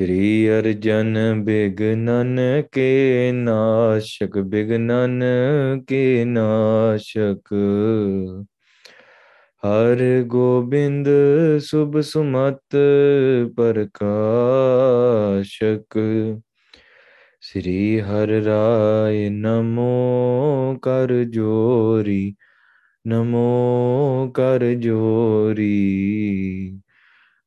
ਸ੍ਰੀ ਅਰਜਨ ਬਿਗਨਨ ਕੇ ਨਾਸ਼ਕ, ਬਿਗਨਨ ਕੇ ਨਾਸ਼ਕ। ਹਰ ਗੋਬਿੰਦ ਸੁਭ ਸੁਮਤ ਪ੍ਰਕਾਸ਼ਕ। ਸ੍ਰੀ ਹਰਿ ਰਾਏ ਨਮੋ ਕਰ ਜੋਰੀ, ਨਮੋ ਕਰ ਜੋਰੀ।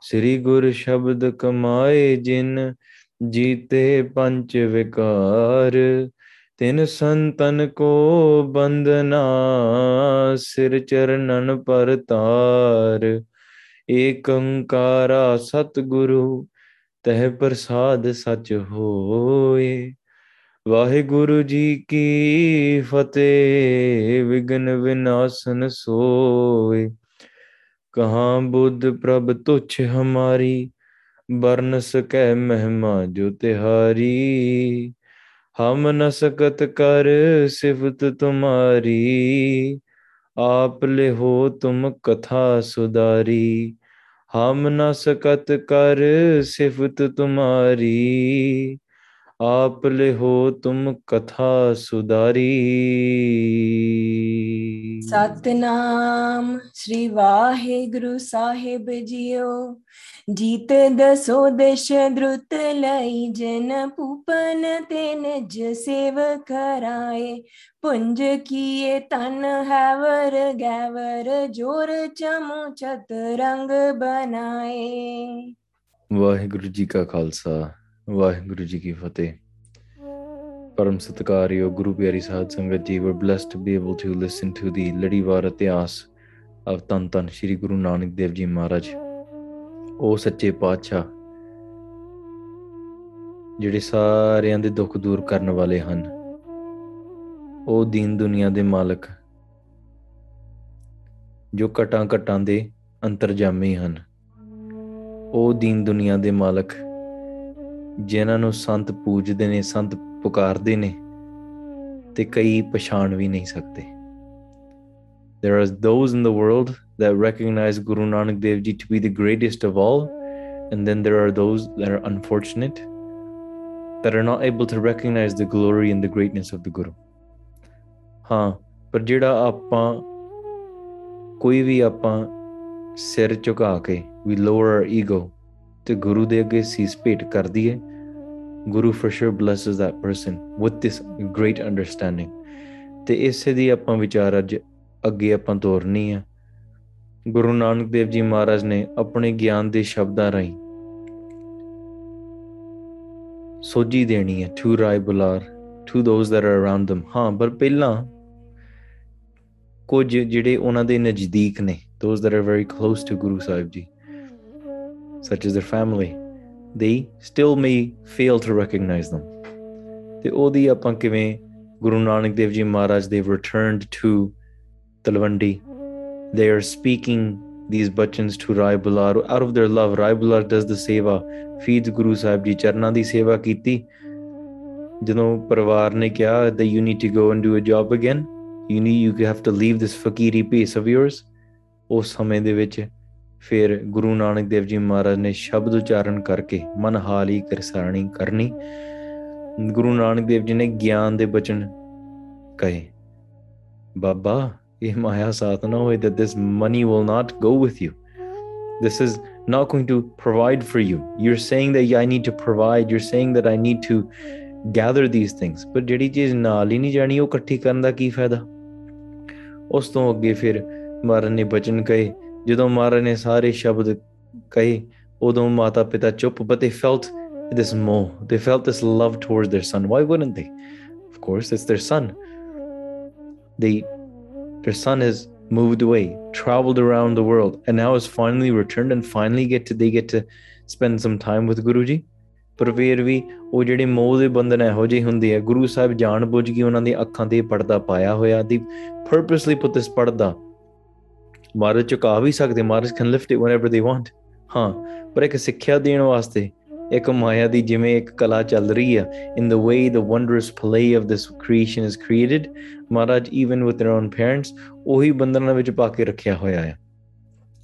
ਸ੍ਰੀ ਗੁਰ ਸ਼ਬਦ ਕਮਾਏ ਜਿਨ ਜੀਤੇ ਪੰਜ ਵਿਕਾਰ, ਤਿਨ ਸੰਤਨ ਕੋ ਬੰਦਨਾ ਸਿਰ ਚਰਨਨ ਪਰ ਤਾਰ। ਏਕ ਓੰਕਾਰਾ ਸਤਿਗੁਰੂ, ਤਹਿ ਪ੍ਰਸਾਦ ਸਚ ਹੋਏ। ਵਾਹਿਗੁਰੂ ਜੀ ਕੀ ਫਤਿਹ ਵਿਗਨ ਵਿਨਾਸ਼ਨ ਸੋਏ। कहाँ बुद्ध प्रभ तुच्छ हमारी बरन सकै महिमा जो तिहारी हम न सकत कर सिफत तुम्हारी आप ले हो तुम कथा सुधारी हम न सकत कर सिफत तुम्हारी आप ले हो तुम कथा सुधारी ਸਤਨਾਮ ਸ੍ਰੀ ਵਾਹਿਗੁਰੂ ਸਾਹਿਬ ਜੀਓ ਜੀਤ ਦਸੋ ਦਿਸ਼ ਦ੍ਰੁਤ ਲਈ ਜਨ ਪੂਪਨ ਤੇ ਨਿਜ ਸੇਵ ਕਰਾਏ ਪੁੰਜ ਕੀਏ ਤਨ ਹੈਵਰ ਗੈਵਰ ਜੋਰ ਚਮੂ ਚਤ ਰੰਗ ਬਨਾਏ ਵਾਹਿਗੁਰੂ ਜੀ ਕਾ ਖਾਲਸਾ ਵਾਹਿਗੁਰੂ ਜੀ ਕੀ ਫਤਿਹ ਪਰਮ ਸਤਿਕਾਰਯੋਗ ਗੁਰੂ ਪਿਆਰੀ Sadh Sangat ji we're blessed to be able to listen to the ਲੜੀਵਾਰ ਇਤਿਹਾਸ of ਤਨ ਤਨ ਸ੍ਰੀ ਗੁਰੂ ਨਾਨਕ ਦੇਵ ਜੀ ਮਹਾਰਾਜ। ਉਹ ਸੱਚੇ ਪਾਤਸ਼ਾਹ ਜਿਹੜੇ ਸਾਰਿਆਂ ਦੇ ਦੁੱਖ ਦੂਰ ਕਰਨ ਵਾਲੇ ਹਨ, ਉਹ ਦੀਨ ਦੁਨੀਆ ਦੇ ਮਾਲਕ ਜੋ ਕਟਾਂ ਕਟਾਂ ਦੇ ਅੰਤਰਜਾਮੀ ਹਨ, ਉਹ ਦੀਨ ਦੁਨੀਆ ਦੇ ਮਾਲਕ ਜਿਨ੍ਹਾਂ ਨੂੰ ਸੰਤ ਪੂਜਦੇ ਨੇ, ਸੰਤ ਪੁਕਾਰਦੇ ਨੇ ਤੇ ਕਈ ਪਛਾਣ ਵੀ ਨਹੀਂ ਸਕਦੇ there are those in the world that recognize guru nanak dev ji to be the greatest of all and then there are those that are unfortunate that are not able to recognize the glory and the greatness of the guru ਹਾਂ ਪਰ ਜਿਹੜਾ ਆਪਾਂ ਕੋਈ ਵੀ ਆਪਾਂ ਸਿਰ ਝੁਕਾ ਕੇ we lower our ego ਤੇ ਗੁਰੂ ਦੇ ਅੱਗੇ ਸੀਸ ਭੇਟ ਕਰ ਦਈਏ Guru for sure blesses that person with this great understanding ਤੇ ਇਸੇ ਦੀ ਆਪਾਂ ਵਿਚਾਰ ਅੱਜ ਅੱਗੇ ਆਪਾਂ ਤੋਰਨੀ ਆ ਗੁਰੂ ਨਾਨਕ ਦੇਵ ਜੀ ਮਹਾਰਾਜ ਨੇ ਆਪਣੇ ਗਿਆਨ ਦੇ ਸ਼ਬਦਾਂ ਰਾਹੀਂ ਸੋਝੀ ਦੇਣੀ ਹੈ to Rai Bular to those that are around them ਹਾਂ ਪਰ ਪਹਿਲਾਂ ਕੁਝ ਜਿਹੜੇ ਉਹਨਾਂ ਦੇ ਨਜ਼ਦੀਕ ਨੇ those that are very close to Guru Sahib ji such as their family they still may fail to recognize them ਤੇ ਉਹਦੀ ਆਪਾਂ ਕਿਵੇਂ ਗੁਰੂ ਨਾਨਕ ਦੇਵ ਜੀ ਮਹਾਰਾਜ they've returned to Talwandi they are speaking these bachans to Rai Bular out of their love Rai Bular does the seva feeds Guru Sahib Ji ਚਰਨਾਂ ਦੀ ਸੇਵਾ ਕੀਤੀ ਜਦੋਂ ਪਰਿਵਾਰ ਨੇ ਕਿਹਾ that you need to go and do a job again you need you have to leave this fakiri piece of yours ਉਸ ਸਮੇਂ ਦੇ ਵਿੱਚ ਫਿਰ ਗੁਰੂ ਨਾਨਕ ਦੇਵ ਜੀ ਮਹਾਰਾਜ ਨੇ ਸ਼ਬਦ ਉਚਾਰਨ ਕਰਕੇ ਮਨ ਹਾਲੀ ਕਰਸਾਣੀ ਕਰਨੀ ਗੁਰੂ ਨਾਨਕ ਦੇਵ ਜੀ ਨੇ ਗਿਆਨ ਦੇ ਬਚਨ ਕਹੇ ਬਾਬਾ ਇਹ ਮਾਇਆ ਸਾਥ ਨਾ ਹੋਏ that this money will not go with you this is not going to provide for you you're saying that yeah, i need to provide you're saying that i need to gather these things ਪਰ ਜਿਹੜੀ ਚੀਜ਼ ਨਾਲ ਹੀ ਨਹੀਂ ਜਾਣੀ ਉਹ ਇਕੱਠੀ ਕਰਨ ਦਾ ਕੀ ਫਾਇਦਾ ਉਸ ਤੋਂ ਅੱਗੇ ਫਿਰ ਮਹਾਰਾਜ ਨੇ ਬਚਨ ਕਹੇ ਜਦੋਂ ਮਹਾਰਾਜ ਨੇ ਸਾਰੇ ਸ਼ਬਦ ਕਹੇ ਉਦੋਂ ਮਾਤਾ ਪਿਤਾ ਚੁੱਪ but they felt this more they felt this love towards their son why wouldn't they of course it's their son they their son has moved away traveled around the world and now has finally returned and finally get to they get to spend some time with guruji ਪਰ ਫਿਰ ਵੀ ਉਹ ਜਿਹੜੇ ਮੋਹ ਦੇ ਬੰਧਨ ਇਹੋ ਜਿਹੇ ਹੁੰਦੇ ਆ ਗੁਰੂ ਸਾਹਿਬ ਜਾਣ ਬੁੱਝ ਕੇ ਉਹਨਾਂ ਦੀ ਅੱਖਾਂ ਤੇ ਪਰਦਾ ਪਾਇਆ ਹੋਇਆ ਦੀ purposely put this ਪਰਦਾ ਮਹਾਰਾਜ ਚੁਕਾ ਵੀ ਸਕਦੇ Maharaj can lift it whenever they want ਹਾਂ, ਪਰ ਇੱਕ ਸਿੱਖਿਆ ਦੇਣ ਵਾਸਤੇ, ਇੱਕ ਮਾਇਆ ਦੀ ਜਿਵੇਂ ਇੱਕ ਕਲਾ ਚੱਲ ਰਹੀ ਆ in the way the wonders play of this creation is created Maharaj even with their own parents ਉਹੀ ਬੰਧਨਾਂ ਵਿੱਚ ਪਾ ਕੇ ਰੱਖਿਆ ਹੋਇਆ ਆ।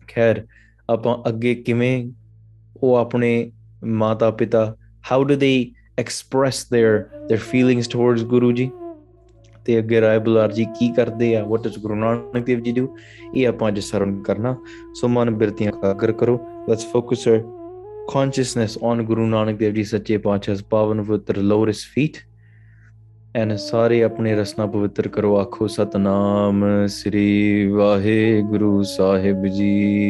ਖੈਰ, ਆਪਾਂ ਅੱਗੇ ਕਿਵੇਂ ਉਹ ਆਪਣੇ ਮਾਤਾ ਪਿਤਾ how do they express their their feelings towards Guru ji? ਤੇ ਅੱਗੇ ਰਾਏ ਬੁਲਾਰ ਜੀ ਕੀ ਕਰਦੇ ਆ, what does ਗੁਰੂ ਨਾਨਕ ਦੇਵ ਜੀ do, ਇਹ ਆਪਾਂ ਅੱਜ ਸਰਵਣ ਕਰਨਾ। ਸੋ ਮਨ ਬਿਰਤੀਆਂ ਕਾਗਰ ਕਰੋ। Let's focus our consciousness on ਗੁਰੂ ਨਾਨਕ ਦੇਵ ਜੀ ਸੱਚੇ ਪਾਤਸ਼ਾਹ, ਪਾਵਨ ਪਵਿੱਤਰ ਲੋਟਸ ਫੀਟ ਐਨ ਸਾਰੇ ਆਪਣੇ ਰਸਨਾ ਪਵਿੱਤਰ ਕਰੋ। ਆਖੋ, ਸਤਨਾਮ ਸ੍ਰੀ ਵਾਹਿਗੁਰੂ ਸਾਹਿਬ ਜੀ।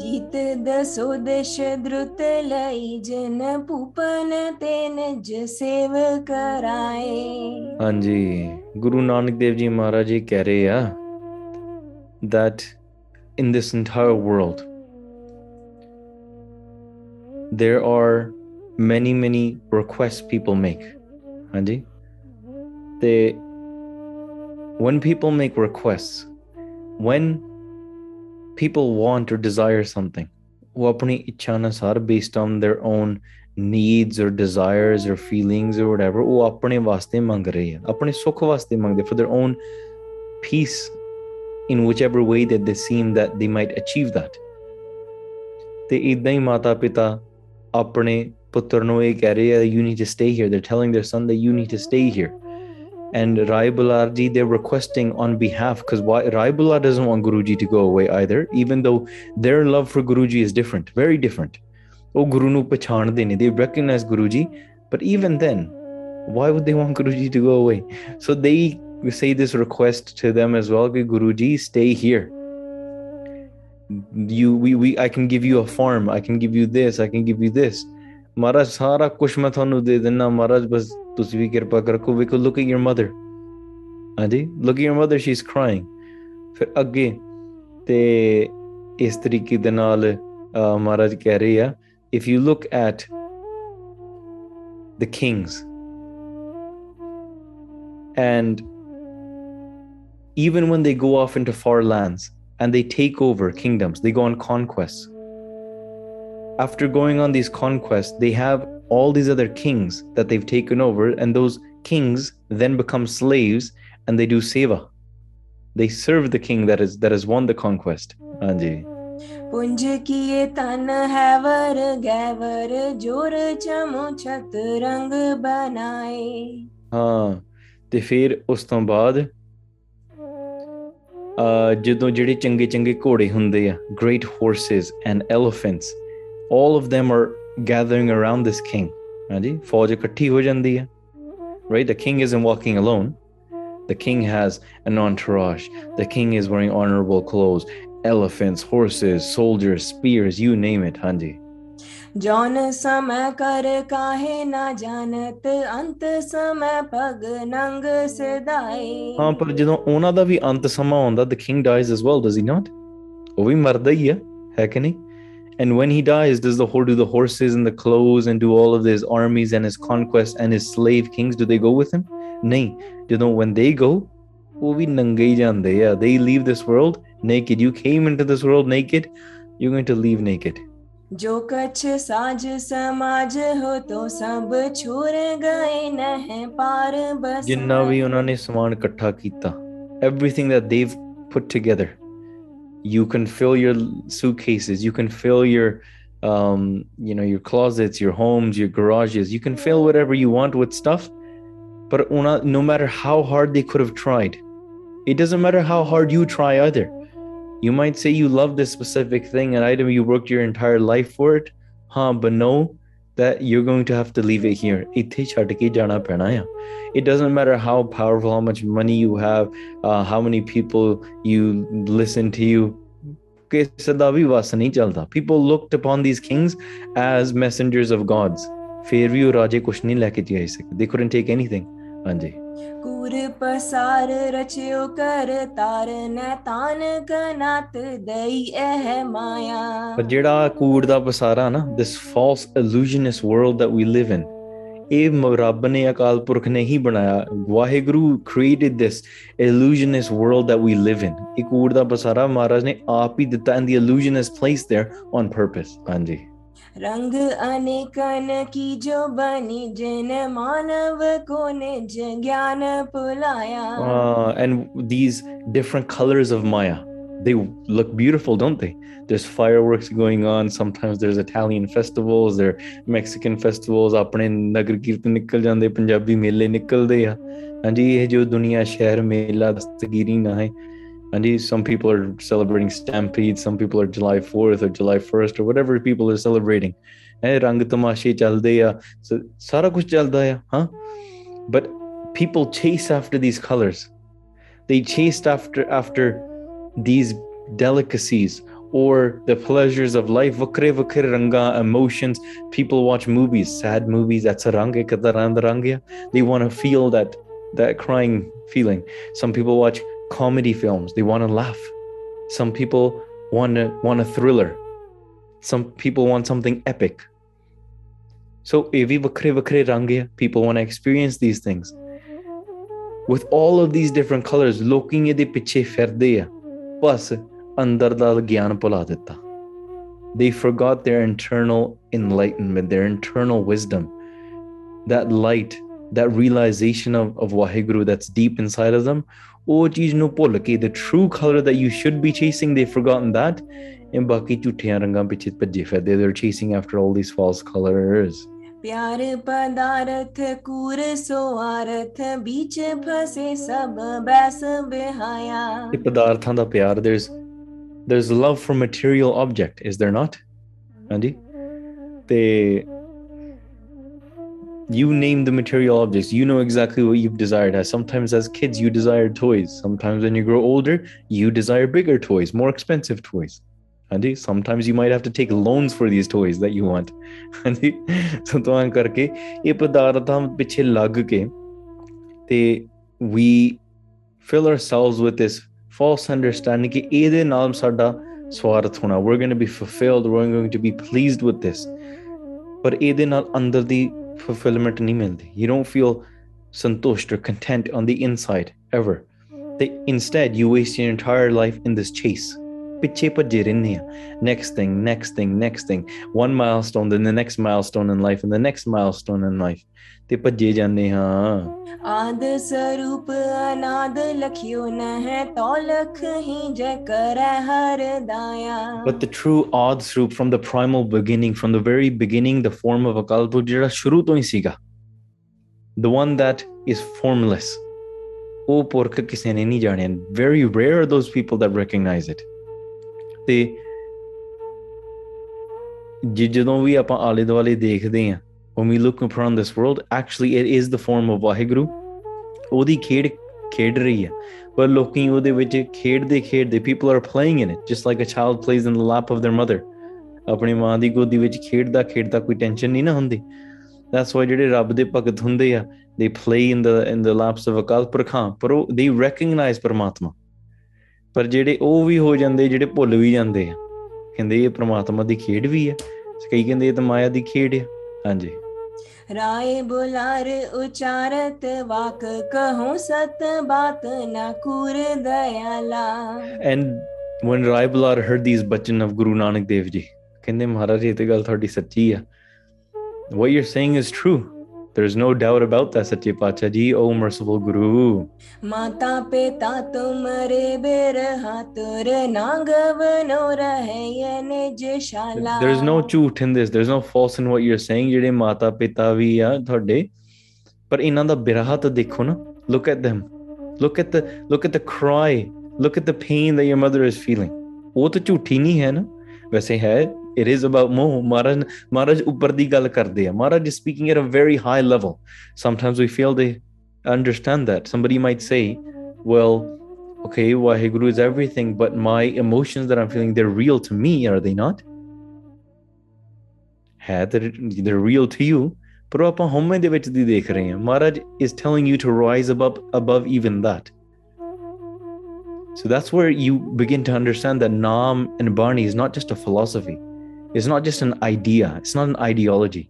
गीत दशोदश द्रुत लई जन पुपन तेन जसेव कराए। हाँ जी गुरु नानक देव जी महाराज जी कह रहे हैं that in this entire world there are many many requests people make. हाँ जी when people make requests when people want or desire something ਉਹ ਆਪਣੀ ਇੱਛਾ ਅਨੁਸਾਰ based on their own needs or desires or feelings or whatever ਉਹ ਆਪਣੇ ਵਾਸਤੇ ਮੰਗ ਰਹੇ ਆ ਆਪਣੇ ਸੁੱਖ ਵਾਸਤੇ ਮੰਗਦੇ for their own peace in whichever way that they seem that they might achieve that ਤੇ ਇਦਾਂ ਹੀ ਮਾਤਾ ਪਿਤਾ ਆਪਣੇ ਪੁੱਤਰ ਨੂੰ ਇਹ ਕਹਿ ਰਹੇ ਆ you need to stay here they're telling their son that you need to stay here and Rai Bularji, they're requesting on behalf because why Rai Bular doesn't want Guruji to go away either, even though their love for Guruji is different, very different. Oh Guru nu pachan they recognize Guruji, but even then, why would they want Guruji to go away? So they say this request to them as well, Guruji, stay here. You we, we I can give you a farm, I can give you this, I can give you this Maharaj ਸਾਰਾ ਕੁਝ ਮੈਂ ਤੁਹਾਨੂੰ ਦੇ ਦਿੰਨਾ ਮਹਾਰਾਜ ਬਸ ਤੁਸੀਂ ਵੀ ਕਿਰਪਾ ਕਰੋ ਵੇਖੋ look at your mother ਹਾਂਜੀ look at your mother she's crying ਫਿਰ ਅੱਗੇ ਤੇ ਇਸ ਤਰੀਕੇ ਦੇ ਨਾਲ ਅਹ, ਮਹਾਰਾਜ ਕਹਿ ਰਹੇ ਆ if you look at the kings and even when they go off into far lands and they take over kingdoms they go on conquests after going on these conquests they have all these other kings that they've taken over and those kings then become slaves and they do seva they serve the king that is that has won the conquest Anji. पुंज किए तन है वर गैवर जोर चमो छत रंग बनाए ਹਾਂ ਤੇ ਫਿਰ ਉਸ ਤੋਂ ਬਾਅਦ ਅ ਜਦੋਂ ਜਿਹੜੇ ਚੰਗੇ ਚੰਗੇ ਘੋੜੇ ਹੁੰਦੇ ਆ great horses and elephants all of them are gathering around this king ਹਾਂਜੀ ਫੌਜ ਇਕੱਠੀ ਹੋ ਜਾਂਦੀ ਹੈ right the king isn't walking alone the king has an entourage the king is wearing honorable clothes elephants horses soldiers spears you name it ਹਾਂਜੀ जौन समय कर काहे ना जानत अंत समय पग नंग सदाए ਹਾਂ ਪਰ ਜਦੋਂ ਉਹਨਾਂ ਦਾ ਵੀ ਅੰਤ ਸਮਾਂ ਆਉਂਦਾ the king dies as well does he not ਉਹ ਵੀ ਮਰਦਾ ਹੀ ਆ ਹੈ ਕਿ ਨਹੀਂ and when he dies, does the do the horses and the clothes and do all of his armies and his conquests and his slave kings? Do they go with him? Nay, you know when they go. They leave this world naked. You came into this world naked. You're going to leave naked. जो कच्छ साज समाज हो तो सब छूर गए नह पार बस जिन्ना भी उन्होंने सामान इकट्ठा everything that they've put together you can fill your suitcases you can fill your um you know your closets your homes your garages. You can fill whatever you want with stuff but no matter how hard they could have tried it doesn't matter how hard you try either. You might say you love this specific thing an item you worked your entire life for it huh but know that you're going to have to leave it here ਇੱਥੇ ਛੱਡ ਕੇ ਜਾਣਾ ਪੈਣਾ ਆ it doesn't matter how powerful how much money you have uh, how many people you listen to you ਕਿਸੇ ਦਾ ਵੀ ਵਸ ਨਹੀਂ ਚੱਲਦਾ people looked upon these kings as messengers of gods ਫਿਰ ਵੀ ਉਹ ਰਾਜੇ ਕੁਛ ਨਹੀਂ ਲੈ ਕੇ ਜਾ ਸਕਦੇ they couldn't take anything ਹਾਂਜੀ ਕੂਰ ਪਸਾਰ ਰਚਿਓ ਕਰ ਤਾਰ ਨੈਤਾਨ ਗਨਾਤ ਦਈ ਇਹ ਮਾਇਆ ਪਰ ਜਿਹੜਾ ਕੂੜ ਦਾ ਪਸਾਰਾ ਨਾ this false illusionist world that we live in ਇਹ ਰੱਬ ਨੇ ਅਕਾਲ ਪੁਰਖ ਨੇ ਹੀ ਬਣਾਇਆ Waheguru created this illusionist world that we live in ਇਹ ਕੂੜ ਦਾ ਪਸਾਰਾ ਮਹਾਰਾਜ ਨੇ ਆਪ ਹੀ ਦਿੱਤਾ and the illusion is placed there on purpose ਹਾਂਜੀ रंग अनेकन की जो बनी जिन मानव को निज ज्ञान पुलाया Uh, and these different colors of Maya, they look beautiful, don't they? There's fireworks going on. Sometimes there's Italian festivals, there are Mexican festivals. ਆਪਣੇ ਨਗਰ ਕੀਰਤਨ ਨਿਕਲ ਜਾਂਦੇ ਪੰਜਾਬੀ ਮੇਲੇ ਨਿਕਲਦੇ ਆ ਹਾਂਜੀ ਇਹ ਜੋ ਦੁਨੀਆ ਸ਼ਹਿਰ ਮੇਲਾ ਦਸਤਗੀਰੀ ਨਾ ਹੈ and these some people are celebrating Stampede, some people are July 4th or July 1st or whatever people are celebrating. Eh, hey, So huh? But people chase after these colors. They chased after after these delicacies or the pleasures of life. Vakre vakre ranga emotions. People watch movies, sad movies, that's They want to feel that that crying feeling. Some people watch comedy films they want to laugh some people want to want a thriller some people want something epic so evi vakre vakre rang hai. people want to experience these things with all of these different colors ਲੋਕੀ ਇਹਦੇ ਪਿੱਛੇ ਫਿਰਦੇ ਆ ਬਸ ਅੰਦਰ ਦਾ ਗਿਆਨ ਭੁਲਾ ਦਿੱਤਾ they forgot their internal enlightenment their internal wisdom that light that realization of, of waheguru that's deep inside of them ਉਹ ਚੀਜ਼ ਨੂੰ ਭੁੱਲ ਕੇ the true color that you should be chasing they've forgotten that and ਬਾਕੀ ਝੂਠੀਆਂ ਰੰਗਾਂ ਪਿੱਛੇ ਭੱਜੇ ਫਿਰਦੇ they're chasing after all these false colors प्यार पदार्थ कूर सोआरथ बीच फसे सब बैस बिहाया ਤੇ ਪਦਾਰਥਾਂ ਦਾ ਪਿਆਰ there's there's love for material object is there not ਹਾਂਜੀ ਤੇ you name the material objects you know exactly what you've desired as sometimes as kids you desire toys sometimes when you grow older you desire bigger toys more expensive toys ਹਾਂਜੀ sometimes you might have to take loans for these toys that you want ਹਾਂਜੀ ਸੋ ਤਾਂ ਕਰਕੇ ਇਹ ਪਦਾਰਥਾਂ ਪਿੱਛੇ ਲੱਗ ਕੇ ਤੇ we fill ourselves with this false understanding ਕਿ ਇਹਦੇ ਨਾਲ ਸਾਡਾ ਸਵਾਰਥ ਹੋਣਾ we're going to be fulfilled we're going to be pleased with this ਪਰ ਇਹਦੇ ਨਾਲ ਅੰਦਰ ਦੀ fulfillment and immortality. you don't feel santosht or content on the inside ever. Mm. Instead you waste your entire life in this chase. ਪਿੱਛੇ ਭੱਜੇ ਰਹਿੰਦੇ ਆ next thing next thing next thing one milestone then the next milestone in life and the next milestone in life ਤੇ ਭੱਜੇ ਜਾਂਦੇ ਹਾਂ ਆਦ ਸਰੂਪ ਅਨਾਦ ਲਖਿਓ ਨਹਿ ਤੋ ਲਖ ਹੀ ਜੈ ਕਰੈ ਹਰ ਦਾਇਆ ਬਟ ਦ ਟਰੂ ਆਦ ਸਰੂਪ from the primal beginning from the very beginning the form of ਅਕਲਪ ਜਿਹੜਾ ਸ਼ੁਰੂ ਤੋਂ ਹੀ ਸੀਗਾ the one that is formless ਉਹ ਪੁਰਖ ਕਿਸੇ ਨੇ ਨਹੀਂ ਜਾਣਿਆ very rare those people that recognise it ਤੇ ਜਦੋਂ ਵੀ ਆਪਾਂ ਆਲੇ ਦੁਆਲੇ ਦੇਖਦੇ ਆ when we look upon this world actually it is the form of vaheguru ਉਹਦੀ ਖੇਡ ਖੇਡ ਰਹੀ ਹੈ ਪਰ ਲੋਕੀ ਉਹਦੇ ਵਿੱਚ ਖੇਡਦੇ ਖੇਡਦੇ people are playing in it just like a child plays in the lap of their mother ਆਪਣੀ ਮਾਂ ਦੀ ਗੋਦੀ ਵਿੱਚ ਖੇਡਦਾ ਖੇਡਦਾ ਕੋਈ ਟੈਨਸ਼ਨ ਨਹੀਂ ਨਾ ਹੁੰਦੀ ਦੈਟਸ ਵਾਈ ਜਿਹੜੇ ਰੱਬ ਦੇ ਭਗਤ ਹੁੰਦੇ ਆ they play in the in the laps of Akal Purakh ਹਾਂ ਪਰ ਉਹ ਦੇ ਰੈਕਗਨਾਈਜ਼ ਪਰਮਾਤਮਾ ਪਰ ਜਿਹੜੇ ਉਹ ਵੀ ਹੋ ਜਾਂਦੇ ਜਿਹੜੇ ਭੁੱਲ ਵੀ ਜਾਂਦੇ ਆ ਕਹਿੰਦੇ ਇਹ ਪਰਮਾਤਮਾ ਦੀ ਖੇਡ ਵੀ ਆ ਕਈ ਕਹਿੰਦੇ ਇਹ ਤਾਂ ਮਾਇਆ ਦੀ ਖੇਡ ਆ ਹਾਂਜੀ राय बुलार उचारत वाक कहो सत बात न कुर दयाला And when Rai Bular heard these bachan of Guru Nanak Dev Ji, ਕਹਿੰਦੇ ਮਹਾਰਾਜ ਇਹ ਤੇ ਗੱਲ ਤੁਹਾਡੀ ਸੱਚੀ ਆ What you're saying is true. There's no doubt about that, Sache Pacha Ji, O merciful Guru. माता पिता तुमरे बिरहा तुर नागव नो रहे निज शाला There's no ਝੂਠ in this. There's no false in what you're saying. ਜਿਹੜੇ ਮਾਤਾ ਪਿਤਾ ਵੀ ਆ ਤੁਹਾਡੇ ਪਰ ਇਹਨਾਂ ਦਾ ਬਿਰਹਾ ਤਾਂ ਦੇਖੋ ਨਾ look at them look at the look at the cry look at the pain that your mother is feeling ਉਹ ਤਾਂ ਝੂਠੀ ਨਹੀਂ ਹੈ ਨਾ ਵੈਸੇ ਹੈ it is about ਮੋਹ ਮਹਾਰਾਜ ਮਹਾਰਾਜ ਉੱਪਰ ਦੀ ਗੱਲ ਕਰਦੇ ਆ ਮਹਾਰਾਜ is speaking at a very high level sometimes we fail to understand that somebody might say well okay waheguru is everything but my emotions that i'm feeling they're real to me are they not ਹੈ they're, they're real to you ਪਰ ਉਹ ਆਪਾਂ ਹਉਮੈ ਦੇ ਵਿੱਚ ਦੀ ਦੇਖ ਰਹੇ ਹਾਂ ਮਹਾਰਾਜ is telling you to rise above above even that so that's where you begin to understand that Naam and Barney is not just a philosophy. It's not just an idea. It's not an ideology.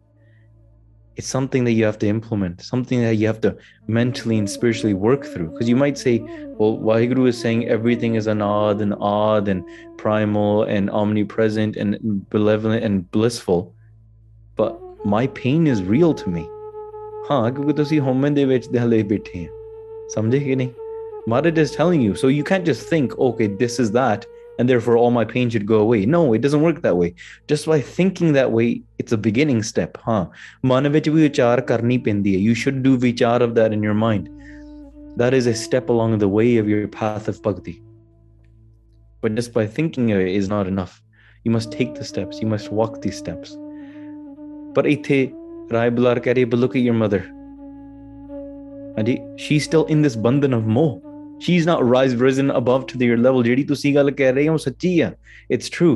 It's something that you have to implement, something that you have to mentally and spiritually work through. Because you might say, well, Waheguru is saying everything is anad and odd and primal and omnipresent and benevolent and blissful. But my pain is real to me. ਹਾਂ ਕਿਉਂਕਿ ਤੁਸੀਂ ਹੋਮਨ ਦੇ ਵਿੱਚ ਦੇ ਹਲੇ ਬੈਠੇ ਆ ਸਮਝੇ ਕਿ ਨਹੀਂ Maharaj is telling you. So you can't just think, okay, this is that, and therefore all my pain should go away. No, it doesn't work that way. Just by thinking that way, it's a beginning step, huh? Mana vichar karni You should do vichar of that in your mind. That is a step along the way of your path of bhakti. But just by thinking it is not enough. You must take the steps. You must walk these steps. But ithe Rai Bular but look at your mother. She's still in this bandhan of moh She's not rise risen above to your level. ਜਿਹੜੀ ਤੁਸੀਂ ਗੱਲ ਕਹਿ ਰਹੇ ਹੋ ਸੱਚੀ ਆ. It's true.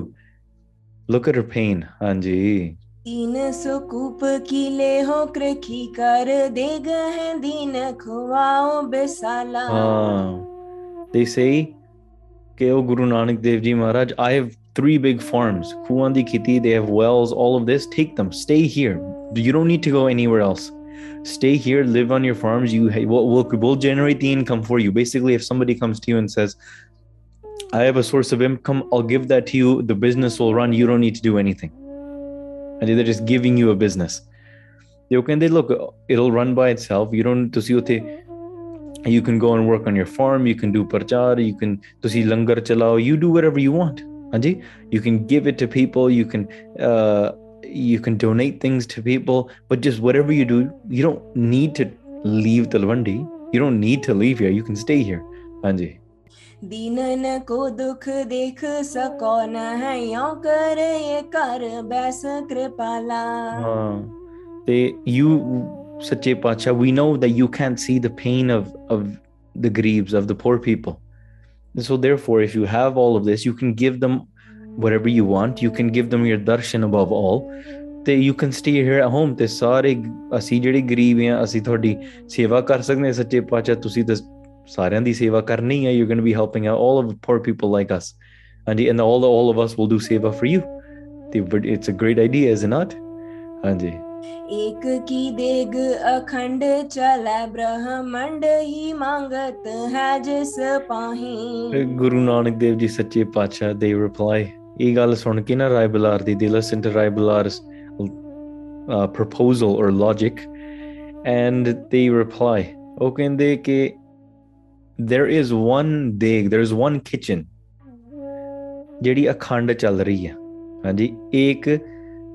Look at her pain. ਹਾਂਜੀ. तीन सुकूप किले हो कृखी कर दे गहे दीन खुआओ बेसाला Ah. They say ਕਿ ਉਹ ਗੁਰੂ ਨਾਨਕ ਦੇਵ ਜੀ ਮਹਾਰਾਜ I have three big farms. ਖੂਹਾਂ ਦੀ ਖੇਤੀ, they have wells, all of this. Take them. Stay here. You don't need to go anywhere else. Stay here, live on your farms. You will will will generate the income for you. Basically, if somebody comes to you and says, I have a source of income, I'll give that to you. The business will run. You don't need to do anything. And they're just giving you a business. You can they look, it'll run by itself. You don't to see you can go and work on your farm, you can do parchar, you can to see langar chalao, you do whatever you want. Anji, you can give it to people, you can uh you can donate things to people, but just whatever you do, you don't need to leave Talwandi. You don't need to leave here. You can stay here. Anji. दीनन को दुख देख सको न है यो कर ये कर बैस कृपाला Uh, they you Sache Pacha, we know that you can't see the pain of of the griefs of the poor people. So therefore, if you have all of this, you can give them whatever you want. You can give them your darshan above all. ਤੇ you can stay here at home ਤੇ ਸਾਰੇ ਅਸੀਂ ਜਿਹੜੇ ਗਰੀਬ ਆ ਅਸੀਂ ਤੁਹਾਡੀ ਸੇਵਾ ਕਰ ਸਕਦੇ ਹਾਂ ਸੱਚੇ ਪਾਤਸ਼ਾਹ ਤੁਸੀਂ ਤਾਂ ਸਾਰਿਆਂ ਦੀ ਸੇਵਾ ਕਰਨੀ ਹੈ you're going to be helping out all of the poor people like us ਹਾਂਜੀ and all all of us will do seva for you ਤੇ but it's a great idea is it not ਹਾਂਜੀ एक की देग अखंड चलै ब्रह्मंड ही मांगत है जिस पाही ਫਿਰ ਗੁਰੂ ਨਾਨਕ ਦੇਵ ਜੀ ਸੱਚੇ ਪਾਤਸ਼ਾਹ they reply ਇਹ ਗੱਲ ਸੁਣ ਕੇ ਨਾ ਰਾਏ ਬਲਾਰ ਦੀ they listen to Rai ਬਲਾਰ's uh, proposal or logic and they reply ਉਹ ਕਹਿੰਦੇ ਕਿ there is one deg there is one kitchen ਜਿਹੜੀ ਅਖੰਡ ਚੱਲ ਰਹੀ ਹੈ ਹਾਂਜੀ ਇੱਕ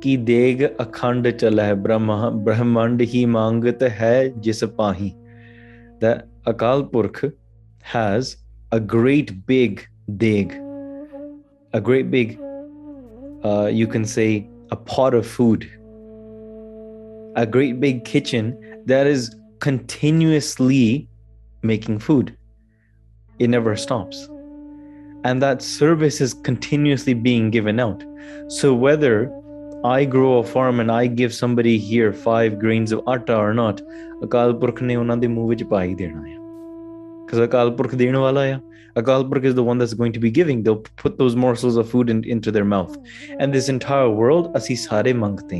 ਕੀ ਦੇਗ ਅਖੰਡ ਚੱਲ ਹੈ ਬ੍ਰਹਮਾ ਬ੍ਰਹਮੰਡ ਹੀ ਮੰਗਤ ਹੈ ਜਿਸ ਪਾਹੀ that Akal Purakh has a great big deg a great big uh, you can say a pot of food a great big kitchen that is continuously making food it never stops and that service is continuously being given out so whether i grow a farm and i give somebody here 5 grains of atta or not Akal Purakh ਨੇ ਉਹਨਾਂ ਦੇ ਮੂੰਹ ਵਿੱਚ ਪਾ ਹੀ ਦੇਣਾ ਹੈ because Akal Purakh ਦੇਣ ਵਾਲਾ ਆ a is the one that's going to be giving. They'll put those morsels of food in, into their mouth. And this entire world asi sare mangte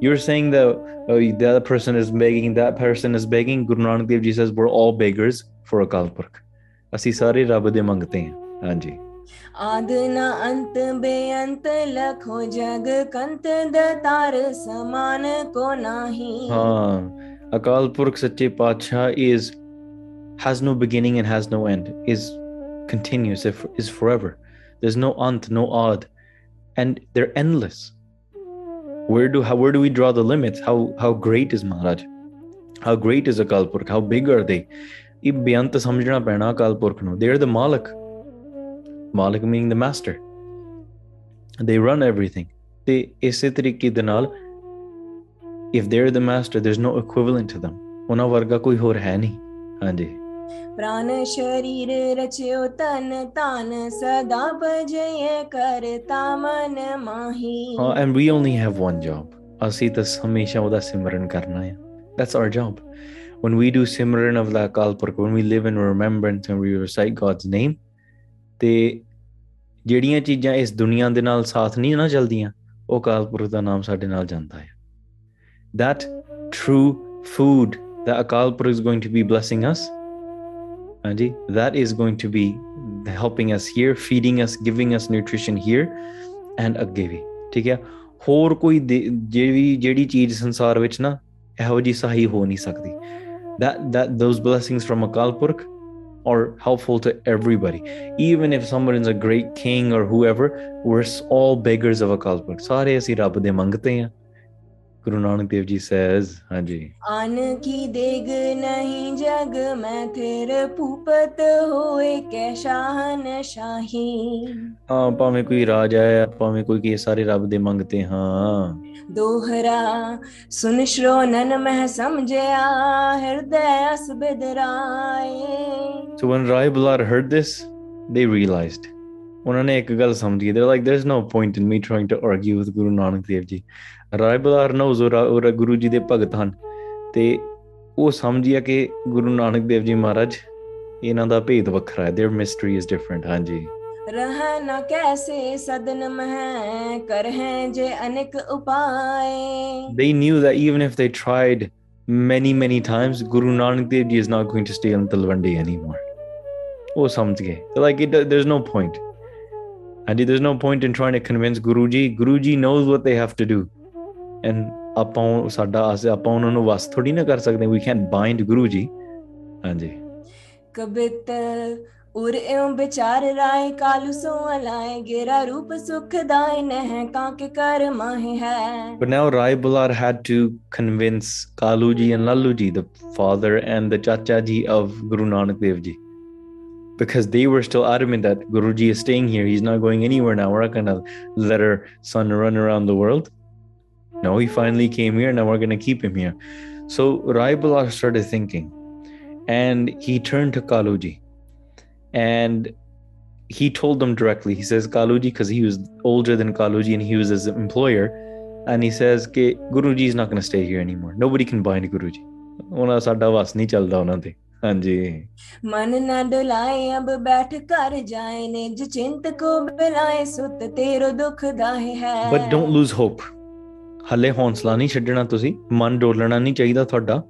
you're saying that oh, the other person is begging that person is begging. Guru nanak dev ji says we're all beggars for Akal Purkh asi sare rab de Anji. hain ਹਾਂਜੀ ਆਦ ਨਾ ਅੰਤ ਬੇਅੰਤ ਲਖੋ ਜਗ ਕੰਤ ਦਤਾਰ ਸਮਾਨ ਕੋ ਨਾਹੀ ਹਾਂ ਅਕਾਲ ਪੁਰਖ ਸੱਚੇ ਪਾਤਸ਼ਾਹ is has no beginning and has no end. Is continues It is forever. There's no ant no odd. And they're endless. Where do how, where do we draw the limits? How how great is maharaj? How great is Akal Purkh? How big are they? They're the malik malik meaning the master. They run everything. If they're the master there's no equivalent to them. ਉਹਨਾਂ ਵਰਗਾ ਕੋਈ ਹੋਰ ਹੈ ਨਹੀਂ ਹਾਂਜੀ ਪ੍ਰਾਨ ਸ਼ਰੀਰ ਰਚਿਓ ਤਨ ਤਾਨ ਸਦਾ ਭਜਏ ਕਰਤਾ ਮਨ ਮਾਹੀ ਹਾਂ and we only have one job ਅਸੀਂ ਤਾਂ ਹਮੇਸ਼ਾ ਉਹਦਾ ਸਿਮਰਨ ਕਰਨਾ ਹੈ that's our job when we do simran of the Akal Purkh when we live in remembrance and we recite God's name ਤੇ ਜਿਹੜੀਆਂ ਚੀਜ਼ਾਂ ਇਸ ਦੁਨੀਆ ਦੇ ਨਾਲ ਸਾਥ ਨਹੀਂ ਨਾ ਚੱਲਦੀਆਂ ਉਹ ਅਕਾਲ ਪੁਰਖ ਦਾ ਨਾਮ ਸਾਡੇ ਨਾਲ ਜਾਂਦਾ ਹੈ that true food that Akal Purkh is going to be blessing us Anji, that is going to be helping us here, feeding us, giving us nutrition here and ਅੱਗੇ ਵੀ ਠੀਕ ਹੈ? ਹੋਰ ਕੋਈ ਜਿਹੜੀ ਜਿਹੜੀ ਚੀਜ਼ ਸੰਸਾਰ ਵਿੱਚ ਨਾ ਇਹੋ ਜੀ ਸਹੀ ਹੋ ਨਹੀਂ ਸਕਦੀ। That that those blessings from Akal Purkh are helpful to everybody. Even if someone is a great king or whoever we're all beggars of Akal Purkh. ਪੁਰਖ ਸਾਰੇ ਅਸੀਂ ਰੱਬ ਦੇ ਗੁਰੂ ਨਾਨਕ ਦੇਵ ਜੀ says ਹਾਂਜੀ ਆਨ ਕੀ ਦੇਗ ਨਹੀਂ ਜਗ ਮੈਂ ਤੇਰ ਭੂਪਤ ਹੋਏ ਕੈ ਸ਼ਾਹਨ ਸ਼ਾਹੀ ਹਾਂ ਭਾਵੇਂ ਕੋਈ ਰਾਜ ਹੈ ਭਾਵੇਂ ਕੋਈ ਕੀ ਸਾਰੇ ਰੱਬ ਦੇ ਮੰਗਤੇ ਹਾਂ ਦੋਹਰਾ ਸੁਨ ਸ਼੍ਰੋਨਨ ਮਹਿ ਸਮਝਿਆ ਹਿਰਦੈ ਅਸ ਬਿਦਰਾਏ So when Rai Bular heard this, they realized. ਉਹਨਾਂ ਨੇ ਇੱਕ ਗੱਲ ਸਮਝੀ they're like there's no point in me trying to argue with Guru Nanak Dev Ji. Rai Bular knows ਉਹ ਰਾ- ਉਹ ਗੁਰੂ ਜੀ ਦੇ ਭਗਤ ਹਨ ਤੇ ਉਹ ਸਮਝਿਆ ਕਿ ਗੁਰੂ ਨਾਨਕ ਦੇਵ ਜੀ ਮਹਾਰਾਜ ਇਹਨਾਂ ਦਾ ਭੇਦ ਵੱਖਰਾ ਹੈ their mystery is different ਹਾਂਜੀ रह न कैसे सदन मह कर हैं जे अनेक उपाय they knew that even if they tried many many times Guru Nanak Dev Ji is not going to stay on Talwandi anymore ਉਹ ਸਮਝ ਗਏ They're like it, there's no point and there's no point in trying to convince Guruji Guruji knows what they have to do and ਆਪਾਂ ਸਾਡਾ ਆਪਾਂ ਉਹਨਾਂ ਨੂੰ ਵਸ ਥੋੜੀ ਨਾ ਕਰ ਸਕਦੇ ਵੀ ਕੈਨ ਬਾਈਂਡ ਗੁਰੂ ਜੀ ਹਾਂਜੀ ਕਬਿਤ ਉਰ ਇਉਂ ਵਿਚਾਰ ਰਾਏ ਕਾਲੂ ਸੋ ਅਲਾਏ ਗੇਰਾ ਰੂਪ ਸੁਖ ਦਾਇ ਨਹਿ ਕਾਂਕ ਕਰ ਮਾਹੇ ਹੈ but now Rai Bular had to convince Kalu ji and Lallu ਜੀ ਦ ਫਾਦਰ ਚਾਚਾ ਜੀ ਆਫ ਗੁਰੂ ਨਾਨਕ ਦੇਵ ਜੀ because they were still adamant that Guruji is staying here. He's not going anywhere now. We're not going to let our son run around the world. Now he finally came here. Now we're going to keep him here. So Rai Bular started thinking and he turned to Kaluji and he told them directly. He says, Kaluji, because he was older than Kaluji and he was his employer. And he says, Ke, Guruji is not going to stay here anymore. Nobody can bind Guruji. ਉਹਨਾਂ ਸਾਡਾ ਵਾਸ ਨਹੀਂ ਚੱਲਦਾ ਉਹਨਾਂ ਤੇ ਹੱਲੇ ਹੌਂਸਲਾ ਨਹੀਂ ਛੱਡਣਾ ਤੁਸੀਂ, ਮਨ ਡੋਲਣਾ ਨਹੀਂ ਚਾਹੀਦਾ ਤੁਹਾਡਾ।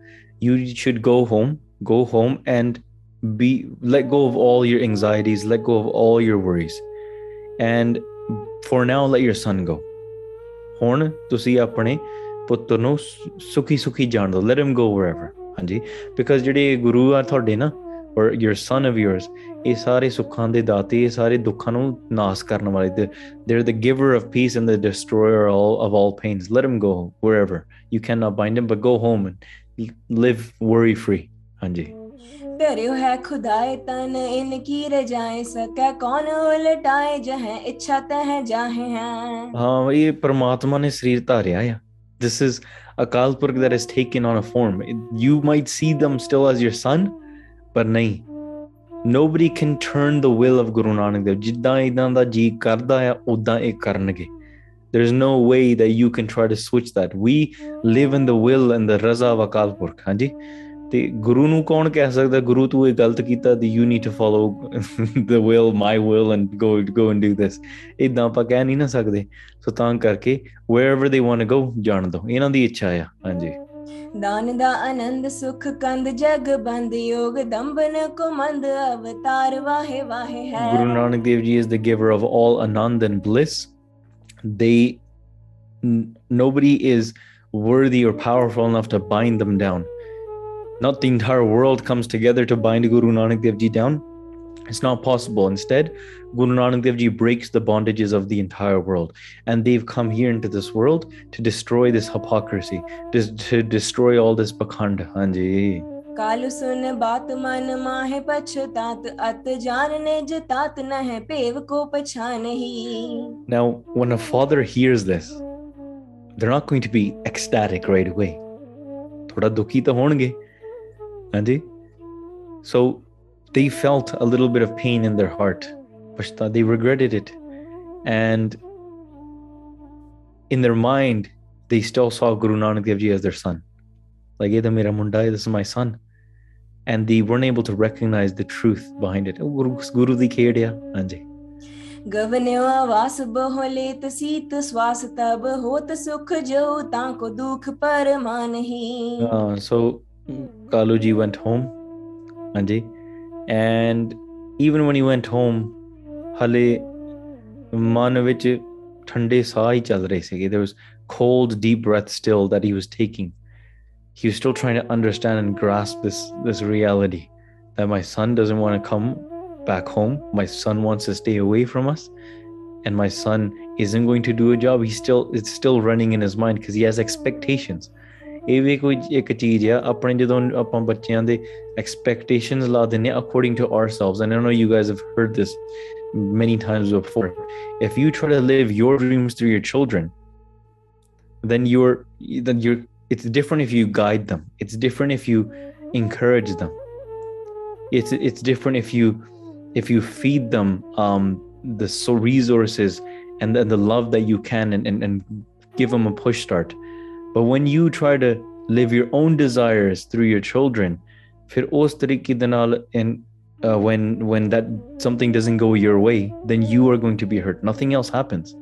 You should go home go home and be let go of all your anxieties let go of all your worries and for now let your son go ਹੁਣ ਤੁਸੀਂ ਆਪਣੇ ਪੁੱਤਰ ਨੂੰ ਸੁਖੀ ਸੁਖੀ ਜਾਣ ਦਿਓ ਲੈਟ ਹਿਮ ਗੋ ਵੇਅਰਐਵਰ ਹਾਂਜੀ ਬਿਕਾਜ਼ ਜਿਹੜੇ ਗੁਰੂ ਆ ਤੁਹਾਡੇ ਨਾ or your son of yours ਇਹ ਸਾਰੇ ਸੁੱਖਾਂ ਦੇ ਦਾਤੇ ਇਹ ਸਾਰੇ ਦੁੱਖਾਂ ਨੂੰ ਨਾਸ they're the giver of peace and the destroyer of all pains. Let him go wherever. You cannot bind him but go home and live worry free. ਹਾਂਜੀ। ਡਰਿਓ ਹੈ ਖੁਦਾਏ ਤਨ ਇਨ ਕੀ ਰਜਾਏ ਸਕੈ ਕੌਣ ਉਲਟਾਏ ਜਹੈ ਇੱਛਾ ਤਹ this is Akal Purkh that is taken on a form. You might see them still as your son ਪਰ ਨਹੀਂ nobody can turn the will of Guru Nanak Dev ਜਿੱਦਾਂ ਇਦਾਂ ਦਾ ਜੀ ਕਰਦਾ ਆ ਉਦਾਂ ਇਹ ਕਰਨਗੇ there is no way that you can try to switch that we live in the will and the raza of akal purkh ਹਾਂਜੀ ਤੇ ਗੁਰੂ ਨੂੰ ਕੌਣ ਕਹਿ ਸਕਦਾ ਗੁਰੂ ਤੂੰ ਇਹ ਗਲਤ ਕੀਤਾ ਦੀ you need to follow the will my will and go go and do this ਇਦਾਂ ਆਪਾਂ ਕਹਿ ਨਹੀਂ ਨਾ ਸਕਦੇ ਸੋ ਤਾਂ ਕਰਕੇ ਵੇਅਰਐਵਰ ਦੇ ਵਾਂਟ ਟੂ ਗੋ ਜਾਣ ਦੋ ਇਹਨਾਂ ਦੀ ਇੱਛਾ ਆ ਹਾਂਜੀ ਦਾਨ ਦਾ ਆਨੰਦ ਸੁਖ ਕੰਦ ਜਗ ਬੰਦ ਯੋਗ ਦੰਬਨ ਕੋ ਮੰਦ ਅਵਤਾਰ ਵਾਹੇ ਵਾਹੇ ਹੈ Guru Nanak Dev Ji is the giver of all anand and bliss. They n- nobody is worthy or powerful enough to bind them down. Not the entire world comes together to bind Guru Nanak Dev Ji down. It's not possible. Instead, Guru Nanak Dev Ji breaks the bondages of the entire world. And they've come here into this world to destroy this hypocrisy, to, to destroy all this pakhand. Hanji. काल सुन बात मन माहे पछतात अत जतात न है pave को पछान Now, when a father hears this, they're not going to be ecstatic right away. थोड़ा दुखी तो होंगे, हाँ जी. So they felt a little bit of pain in their heart ਪਛਤਾ they regretted it and in their mind they still saw Guru Nanak Dev Ji as their son like ਇਹ ਤਾਂ ਮੇਰਾ ਮੁੰਡਾ ਹੈ this is my son and they weren't able to recognize the truth behind it ਉਹ ਗੁਰੂ ਗੁਰੂ ਦੀ ਖੇਡ ਆ ਹਾਂਜੀ ਗਵਨਿਓ ਆਵਾਸ ਬਹੁ ਲੇਤ ਸੀਤ ਸਵਾਸ ਤਬ ਹੋਤ ਸੁਖ ਜੋ ਤਾਂ ਕੋ ਦੁਖ ਪਰਮਾਨਹੀ Uh, so Kaluji went home, Anji, and even when he went home, hale ਮਨ ਵਿੱਚ ਠੰਡੇ ਸਾਹ ਹੀ ਚੱਲ ਰਹੇ ਸੀਗੇ there was cold deep breath still that he was taking he was still trying to understand and grasp this this reality that my son doesn't want to come back home my son wants to stay away from us and my son isn't going to do a job he's still it's still running in his mind because he has expectations ਇਹ ਵੀ ਕੋਈ ਇੱਕ ਚੀਜ਼ ਆ ਆਪਣੇ ਜਦੋਂ ਆਪਾਂ ਬੱਚਿਆਂ ਦੇ expectations ਲਾ ਦਿੰਦੇ ਆ according to ourselves and I know you guys have heard this many times before if you try to live your dreams through your children then you're then you're it's different if you guide them it's different if you encourage them it's it's different if you if you feed them um the so resources and the, the love that you can and, and and give them a push start But when you try to live your own desires through your children, फिर उस तरीके दे नाल in uh, when when that something doesn't go your way, then you are going to be hurt. Nothing else happens.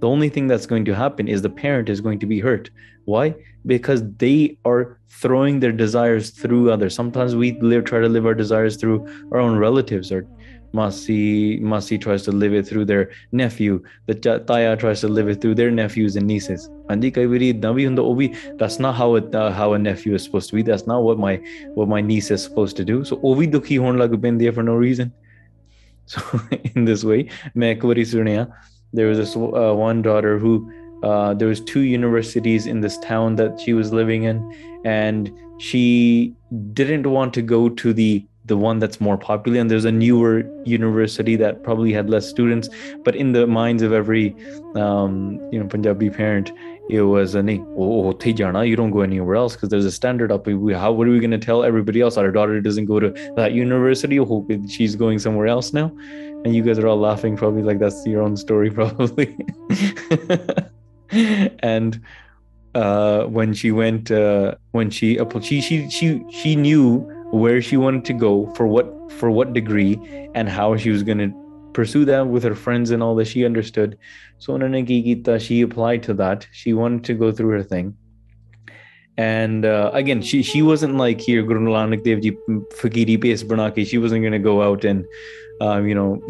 The only thing that's going to happen is the parent is going to be hurt. Why? Because they are throwing their desires through others. Sometimes we live, try to live our desires through our own relatives or Masi Masi tries to live it through their nephew. The cha- Taya tries to live it through their nephews and nieces. Andi kai wari ਏਦਾਂ ਵੀ ਹੁੰਦਾ, ਉਹ ਵੀ that's not how it, uh, how a nephew is supposed to be. That's not what my what my niece is supposed to do. So ਉਹ ਵੀ ਦੁਖੀ ਹੋਣ ਲੱਗ ਪੈਂਦੀ ਹੈ for no reason. So in this way, ਮੈਂ ਇੱਕ ਵਾਰੀ ਸੁਣਿਆ there was this uh, one daughter who uh, there was two universities in this town that she was living in and she didn't want to go to the the one that's more popular and there's a newer university that probably had less students but in the minds of every um, you know punjabi parent it was a oh, oh you don't go anywhere else because there's a standard up how what are we going to tell everybody else? Our daughter doesn't go to that university oh, she's going somewhere else now. And you guys are all laughing probably like that's your own story probably. And uh, when she went uh, when she, uh, she she she she knew where she wanted to go for what for what degree and how she was going to pursue that with her friends and all that she understood. So Gita, she applied to that. She wanted to go through her thing. And uh, again she she wasn't like here Guru Nanak Dev Ji fakiri pace she wasn't going to go out and um, you know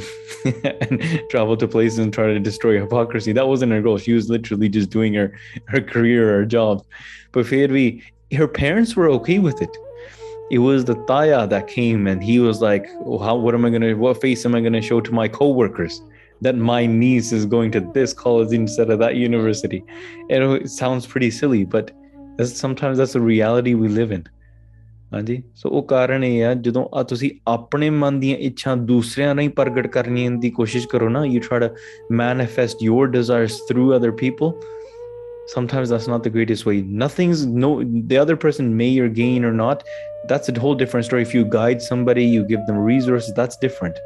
and travel to places and try to destroy hypocrisy. That wasn't her goal. She was literally just doing her her career her job. But her parents were okay with it it was the taya that came and he was like oh, how what am i going to what face am i going to show to my coworkers that my niece is going to this college instead of that university and it sounds pretty silly but that's, sometimes that's the reality we live in ਹਾਂਜੀ ਸੋ ਉਹ ਕਾਰਨ ਇਹ ਆ ਜਦੋਂ ਆ ਤੁਸੀਂ ਆਪਣੇ ਮਨ ਦੀਆਂ ਇੱਛਾ ਦੂਸਰਿਆਂ ਰਾਹੀਂ ਪ੍ਰਗਟ ਕਰਨੀ ਦੀ ਕੋਸ਼ਿਸ਼ ਕਰੋ ਨਾ you try to manifest your desires through other people sometimes that's not the greatest way nothing's no the other person may or gain or not that's a whole different story. If you guide somebody you give them resources that's different.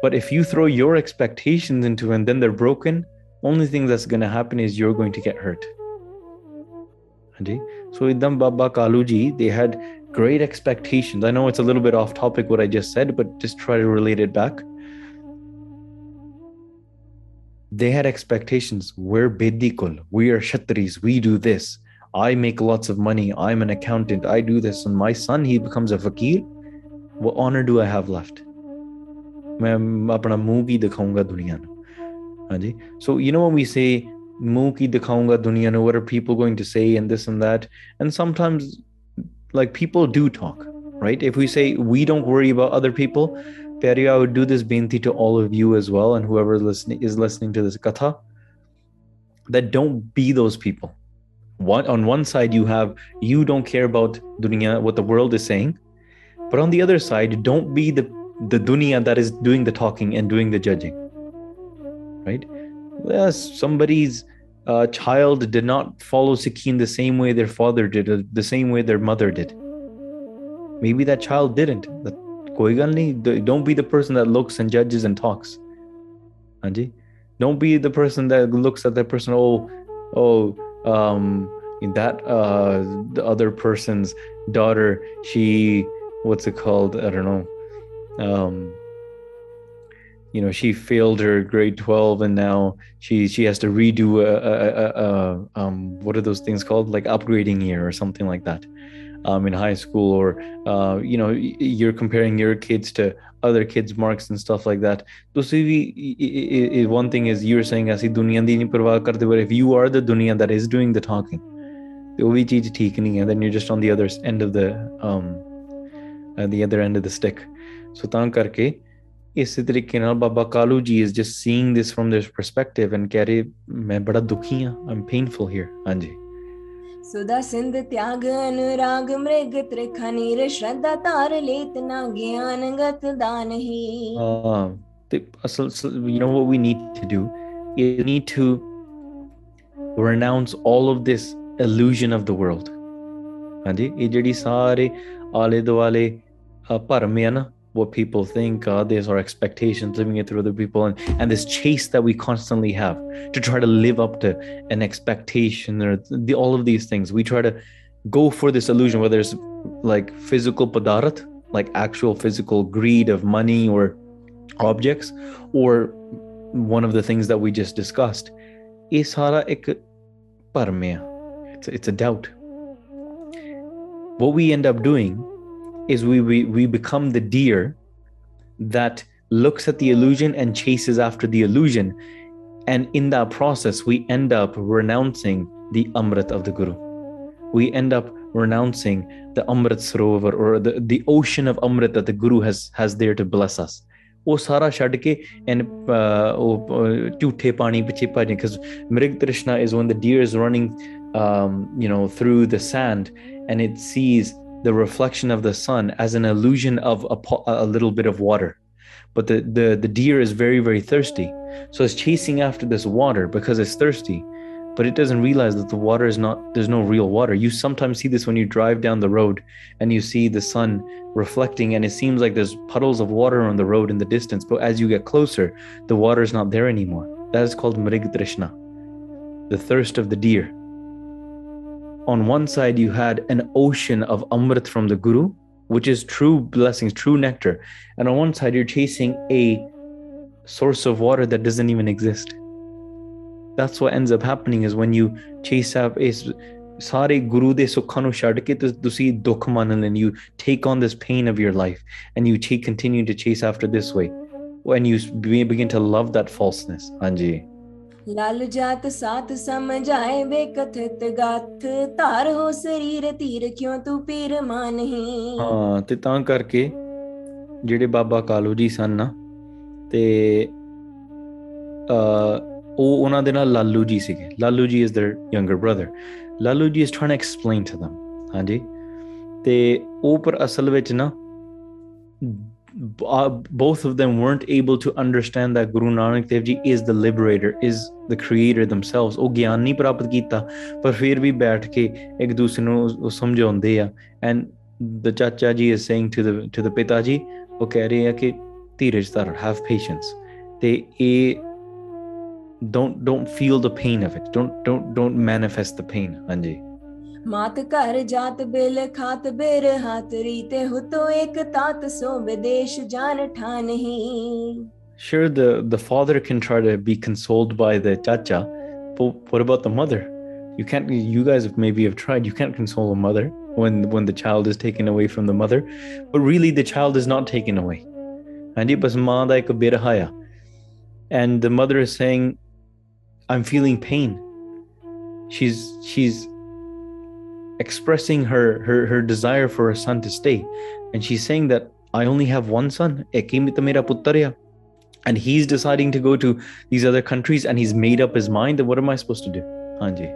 But if you throw your expectations into and then they're broken only thing that's going to happen is you're going to get hurt. So idam baba kaluji they had great expectations. I know it's a little bit off topic what i just said but just try to relate it back. They had expectations. We're bidikul we are Khatris we do this I make lots of money. I'm an accountant. I do this. And my son, he becomes a fakir. What honor do I have left? So, you know, when we say, ने हाँ जी so you say we say मुंह की दिखाऊंगा दुनिया ने what are people going to say and this and that and sometimes like people do talk right if we say I would do this binti to all of you as well, and whoever listening is listening to this katha, that don't be those people one on one side you have you don't care about dunya what the world is saying. But on the other side don't be the the dunya that is doing the talking and doing the judging. Right? Yes somebody's uh, child did not follow Sakeen the same way their father did uh, the same way their mother did. Maybe that child didn't. Don't be the person that looks and judges and talks. Anji? don't be the person that looks at that person oh oh um that uh the other person's daughter she what's it called? I don't know. Um you know she failed her grade 12 and now she she has to redo a, a, a, a um what are those things called? Like upgrading year or something like that um, in high school or uh, you know you're comparing your kids to other kids marks and stuff like that. One thing is you're saying ऐसी दुनिया दी but if you are the dunya that is doing the talking the वो भी then you're just on the other end of the um, at the other end of the stick. So तां करके इसी तरीके नाल Baba Kalu ji is just this this from this perspective and कह रहे मैं बड़ा दुखी हां आई एम ਤਿਆਗ ਅਨੁਰਾਗ ਮ੍ਰਿਗ ਤ੍ਰਿਖਾ ਨੀਰ ਸ਼ਰਧਾ ਤਾਰ ਲੇਤ ਨਾ ਗਿਆਨ ਗਤ ਦਾ ਨਹੀਂ ਹਾਂ ਤੇ ਅਸਲ you know what we need to do you need to renounce all of this illusion of the world ਹਾਂਜੀ ਇਹ ਜਿਹੜੀ ਸਾਰੇ ਆਲੇ ਦੁਆਲੇ ਭਰਮ ਹੈ ਨਾ what people think uh, there's our expectations living it through other people and, and this chase that we constantly have to try to live up to an expectation or the, all of these things. We try to go for this illusion whether it's like physical padarat like actual physical greed of money or objects or one of the things that we just discussed. Is sara ek it's a doubt. What we end up doing is we, we we become the deer that looks at the illusion and chases after the illusion and in that process we end up renouncing the amrit of the guru we end up renouncing the amrit sarovar or the, the ocean of amrit that the guru has has there to bless us ਉਹ ਸਾਰਾ ਛੱਡ ਕੇ ਐਨ ਉਹ ਝੂਠੇ ਪਾਣੀ ਪਿੱਛੇ ਭੱਜੇ because mrig trishna is when the deer is running um, you know through the sand and it sees the reflection of the sun as an illusion of a, a little bit of water. But the, the the deer is very very thirsty. So it's chasing after this water because it's thirsty but it doesn't realize that the water is not there's no real water. You sometimes see this when you drive down the road and you see the sun reflecting and it seems like there's puddles of water on the road in the distance but as you get closer the water is not there anymore. That is called mrig trishna the thirst of the deer on one side you had an ocean of amrit from the guru which is true blessings true nectar and on one side you're chasing a source of water that doesn't even exist that's what ends up happening is when you chase up is ਸਾਰੇ ਗੁਰੂ ਦੇ ਸੁੱਖਾਂ ਨੂੰ ਛੱਡ ਕੇ ਤੁਸੀਂ ਦੁੱਖ ਮੰਨ ਲੈਣ you take on this pain of your life and you take, continue to chase after this way when you begin to love that falseness ਹਾਂਜੀ ਲਾਲ ਜਾਤ ਸਾਥ ਸਮਝਾਏ ਬੇਕਥਿਤ ਗਾਥ ਧਾਰ ਹੋ ਸਰੀਰ ਧੀਰ ਕਿਉਂ ਤੂੰ ਪੀਰ ਮਾਨਹੀ ਹਾਂ ਤੇ ਤਾਂ ਕਰਕੇ ਜਿਹੜੇ ਬਾਬਾ ਕਾਲੂ ਜੀ ਸਨ ਨਾ ਤੇ ਅ ਉਹ ਉਹਨਾਂ ਦੇ ਨਾਲ ਲਾਲੂ ਜੀ ਸੀਗੇ Lalu ji is their younger brother Lalu ji is trying to explain to them ਹਾਂਜੀ ਤੇ ਉਹ ਪਰ ਅਸਲ ਵਿੱਚ ਨਾ both of them weren't able to understand that Guru Nanak Dev Ji is the liberator, is the creator themselves. ਉਹ ਗਿਆਨ ਨਹੀਂ ਪ੍ਰਾਪਤ ਕੀਤਾ ਪਰ ਫਿਰ ਵੀ ਬੈਠ ਕੇ ਇੱਕ ਦੂਸਰੇ ਨੂੰ ਸਮਝਾਉਂਦੇ ਆ and the chacha ji is saying to the to the pitaji ਉਹ ਕਹਿ ਰਹੇ ਆ ਕਿ ਧੀਰਜ ਧਾਰ have patience ਤੇ ਇਹ don't don't feel the pain of it don't don't don't manifest the pain ਹਾਂਜੀ Sure, the, the father can try to be consoled by the chacha, but what about the mother? You can't. You guys maybe have tried. You can't console a mother when when the child is taken away from the mother, but really the child is not taken away. And the mother is saying, "I'm feeling pain." She's she's expressing her, her her desire for her son to stay. And she's saying that i only have one son and he's deciding to go to these other countries and he's made up his mind that what am i supposed to do? Hanji.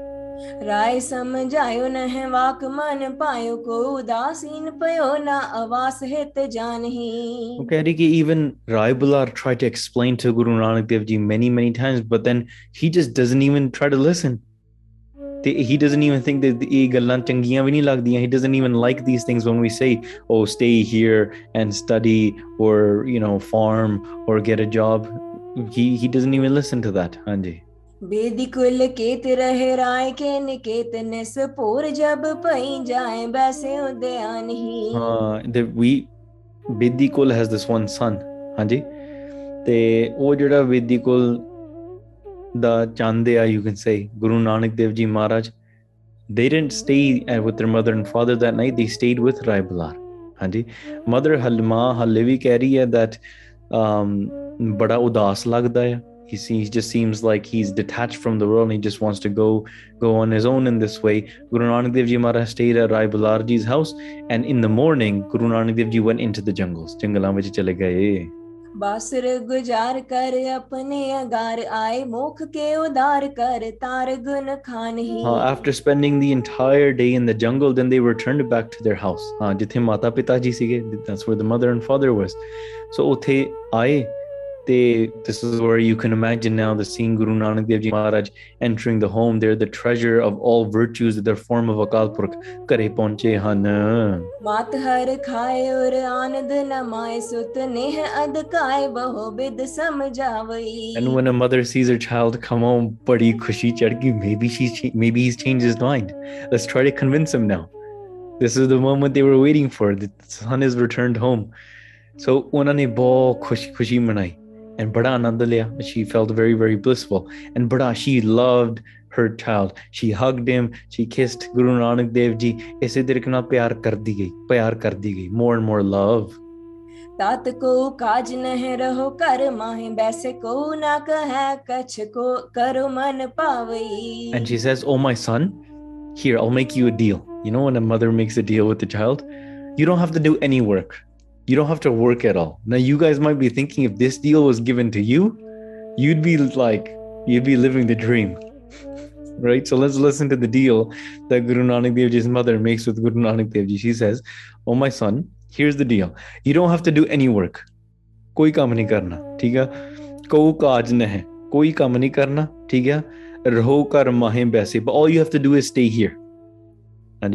राय समझायो न है वाक मन पायो को उदासीन पयो ना आवास हित जानही। वो कह रही कि even Rai Bular try to explain to Guru Nanak Dev ji many many times but then he just doesn't even try to listen ਤੇ he doesn't even think that ਇਹ ਗੱਲਾਂ ਚੰਗੀਆਂ ਵੀ ਨਹੀਂ ਲੱਗਦੀਆਂ he doesn't even like these things when we say oh stay here and study or you know farm or get a job he he doesn't even listen to that ਹਾਂਜੀ बेदी कुल केत रहे राय के निकेत निस पोर जब पई जाए बैसे उद्यान ही ਹਾਂ the we ਬੇਦੀ ਕੋਲ has this one son ਹਾਂਜੀ ਤੇ ਉਹ ਜਿਹੜਾ ਬੇਦੀ ਕੋਲ ਦਾ ਚਾਹੁੰਦੇ ਆ you can say Guru Nanak Dev ji Maharaj they didn't stay uh, with their mother and father that night they stayed with Rai Bular ਹਾਂਜੀ mother ਹਲਮਾ ਹਲੇ ਵੀ ਕਹਿ ਰਹੀ ਹੈ that um ਬੜਾ ਉਦਾਸ ਲੱਗਦਾ ਹੈ he seems just seems like he's detached from the world and he just wants to go go on his own in this way Guru Nanak Dev Ji Maharaj stayed at Rai Bular Ji's house and in the morning Guru Nanak Dev Ji went into the jungles ਜੰਗਲਾਂ ਵਿੱਚ ਚਲੇ ਗਏ Uh, after spending the entire day in the jungle then they returned back to their house. हाँ जिथे माता पिता जी सीगे that's where the mother and father was. So उथे आए they this is where you can imagine now the scene: Guru Nanak Dev Ji Maharaj entering the home. They're the treasure of all virtues, their form of Akal Purkh. Kare ponche han. Mat har khaye anand namaye sut neh adkaye bahobid samjhavai. And when a mother sees her child come home, badi khushi chadki, maybe she's maybe he's changed his mind. Let's try to convince him now. This is the moment they were waiting for. The son has returned home. So ਉਹਨਾਂ ਨੇ ਬਹੁਤ ਖੁਸ਼ੀ ਖੁਸ਼ੀ and ਬੜਾ ਆਨੰਦ ਲਿਆ. She felt very very blissful and ਬੜਾ she loved her child. She hugged him. She kissed Guru Nanak Dev Ji. ਇਸੇ ਤਰੀਕੇ ਨਾਲ ਪਿਆਰ ਕਰਦੀ ਗਈ ਪਿਆਰ ਕਰਦੀ ਗਈ more and more love. तात को काज नह रहो कर माहे बैसे को ना कह कछ को करो मन पावई And she says, Oh, my son, here, I'll make you a deal. You know, when a mother makes a deal with the child, you don't have to do any work. you don't have to work at all. Now, you guys might be thinking if this deal was given to you, you'd be like, you'd be living the dream. Right? So let's listen to the deal that Guru Nanak Dev Ji's mother makes with Guru Nanak Dev Ji. She says, Oh, my son, here's the deal. You don't have to do any work. कोई काम नहीं करना ठीक है को काज न है कोई काम नहीं करना ठीक है रहो कर माहे but all you have to do is stay here हाँ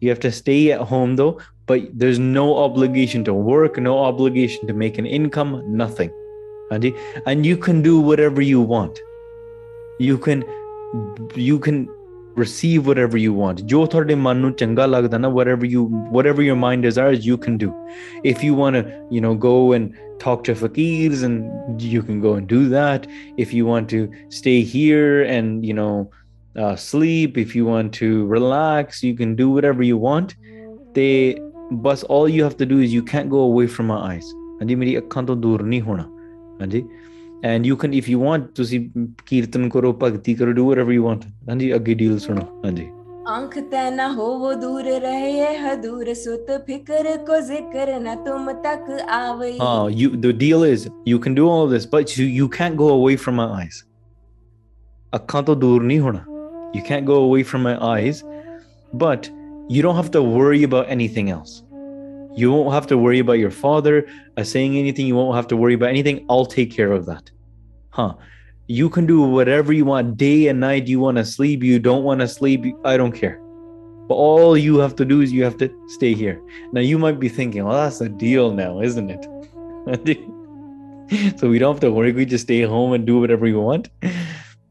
you have to stay at home though but there's no obligation to work no obligation to make an income nothing ਹਾਂਜੀ and you can do whatever you want you can you can receive whatever you want ਜੋ ਤੁਹਾਡੇ ਮਨ ਨੂੰ ਚੰਗਾ ਲੱਗਦਾ ਨਾ whatever you whatever your mind desires you can do if you want to you know go and talk to fakirs and you can go and do that if you want to stay here and you know uh, sleep if you want to relax you can do whatever you want they but all you have to do is you can't go away from my eyes ਹਾਂਜੀ ਮੇਰੀ ਅੱਖਾਂ ਤੋਂ ਦੂਰ ਨਹੀਂ ਹੋਣਾ ਹਾਂਜੀ and you can if you want ਤੁਸੀਂ ਕੀਰਤਨ ਕਰੋ ਭਗਤੀ ਕਰੋ do whatever you want ਹਾਂਜੀ ਅੱਗੇ ਡੀਲ ਸੁਣੋ ਹਾਂਜੀ आंख तै न हो वो दूर रहे हदूर सुत फिक्र को जिक्र न तुम तक आवई Oh, you the deal is you can do all of this, but you, you can't go away from my eyes. ਅੱਖਾਂ ਤੋਂ ਦੂਰ ਨਹੀਂ ਹੋਣਾ. You can't go away from my eyes, but you don't have to worry about anything else. You won't have to worry about your father uh, saying anything. You won't have to worry about anything. I'll take care of that. Huh. You can do whatever you want day and night. You want to sleep. You don't want to sleep. I don't care. but all you have to do is you have to stay here now you might be thinking well that's a deal now isn't it so we don't have to worry we just stay home and do whatever we want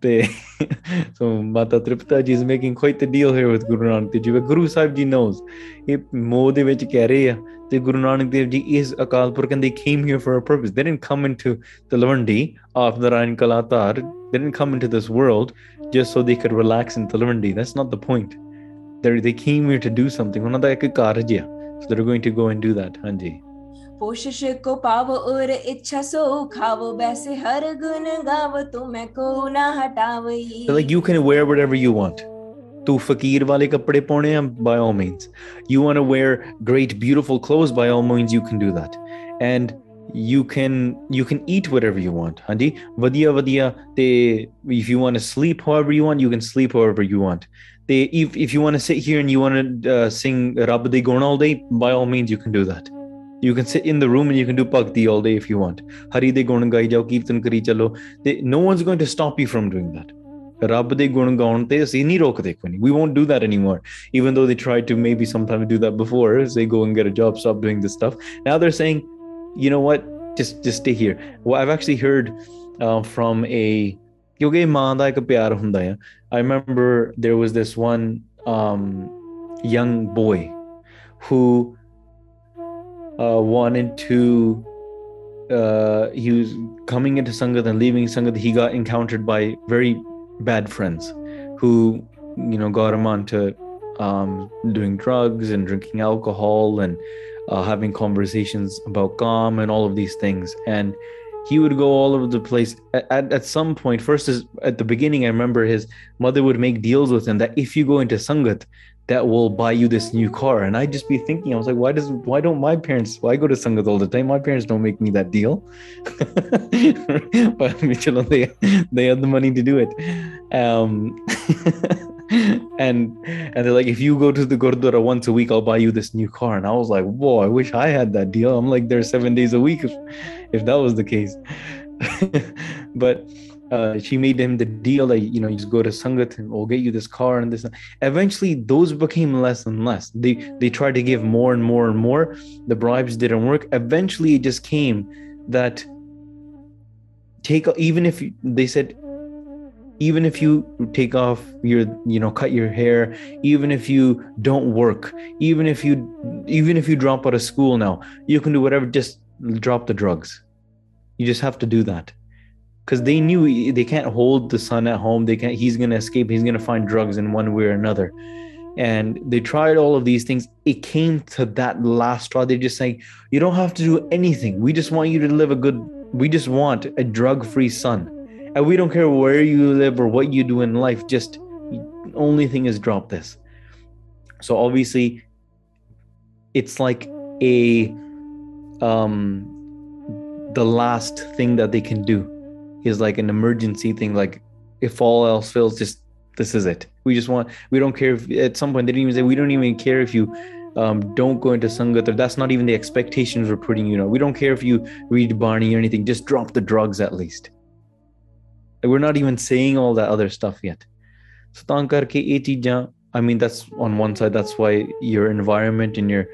so Mata Tripta ji is making quite a deal here with Guru Nanak Dev ji. But Guru Sahib ji knows. ਇਹ ਮੋਹ ਦੇ ਵਿੱਚ ਕਹਿ ਰਹੇ ਆ ਤੇ ਗੁਰੂ ਨਾਨਕ ਦੇਵ ਜੀ ਇਸ Akal Purakh and they came here for a purpose. They didn't come into the Talwandi of Narayan Kalatar. They didn't come into this world just so they could relax in the Talwandi. That's not the point. They came here to do something. ਉਹਨਾਂ ਦਾ ਇੱਕ ਕਾਰਜ ਆ. So they're going to go and do that. ਹਾਂਜੀ. पोषिश को पावो और इच्छा सो खावो वैसे हर गुण गावो तुम्हें को ना हटावई So, like you can wear whatever you want. To fakir wale kapde paune hain, by all means. You want to wear great, beautiful clothes, by all means, you can do that. And you can you can eat whatever you want. Handi, vadiya vadiya. Te, if you want to sleep however you want, you can sleep however you want. They, if if you want to sit here and you want to uh, sing Rab de Gun all day, by all means, you can do that. You can sit in the room and you can do bhakti all day if you want. Hari de Gun gai jao, kirtan kari chalo. They, no one's going to stop you from doing that. ਰੱਬ ਦੇ ਗੁਣ ਗਾਉਣ ਤੇ ਅਸੀਂ ਨਹੀਂ ਰੋਕਦੇ ਕੋਈ ਨਹੀਂ we won't do that anymore even though they tried to maybe sometimes do that before say go and get a job stop doing this stuff now they're saying you know what just just stay here well i've actually heard uh, from a ਕਿਉਂਕਿ ਮਾਂ ਦਾ ਇੱਕ ਪਿਆਰ ਹੁੰਦਾ ਹੈ i remember there was this one um, young boy who uh, wanted to uh, he was coming into Sangat and leaving Sangat, he got encountered by very bad friends who, you know, got him onto um, doing drugs and drinking alcohol and uh, having conversations about Gam and all of these things. And he would go all over the place. At, at, at some point, first is at the beginning, I remember his mother would make deals with him that if you go into Sangat, that will buy you this new car. And I'd just be thinking, I was like, why does why don't my parents why go to Sangat all the time? My parents don't make me that deal. but you they they have the money to do it. Um and and they're like, if you go to the Gurdwara once a week, I'll buy you this new car. And I was like, whoa, I wish I had that deal. I'm like there's seven days a week if, if that was the case. but uh, she made him the deal that you know you just go to Sangat and we'll get you this car and this. Eventually, those became less and less. They they tried to give more and more and more. The bribes didn't work. Eventually, it just came that take even if they said even if you take off your you know cut your hair even if you don't work even if you even if you drop out of school now you can do whatever just drop the drugs you just have to do that because they knew they can't hold the son at home. They can't he's to escape. He's to find drugs in one way or another. And they tried all of these things. It came to that last straw. They're just saying you don't have to do anything. We just want you to live a good we just want a drug-free son. And we don't care where you live or what you do in life. Just only thing is drop this. So obviously it's like a um the last thing that they can do is like an emergency thing. Like if all else fails, just this is it. We just want. We don't care if at some point they didn't even say we don't even care if you um, don't go into sangat or that's not even the expectations we're putting you know we don't care if you read bani or anything just drop the drugs at least we're not even saying all that other stuff yet so i mean that's on one side that's why your environment and your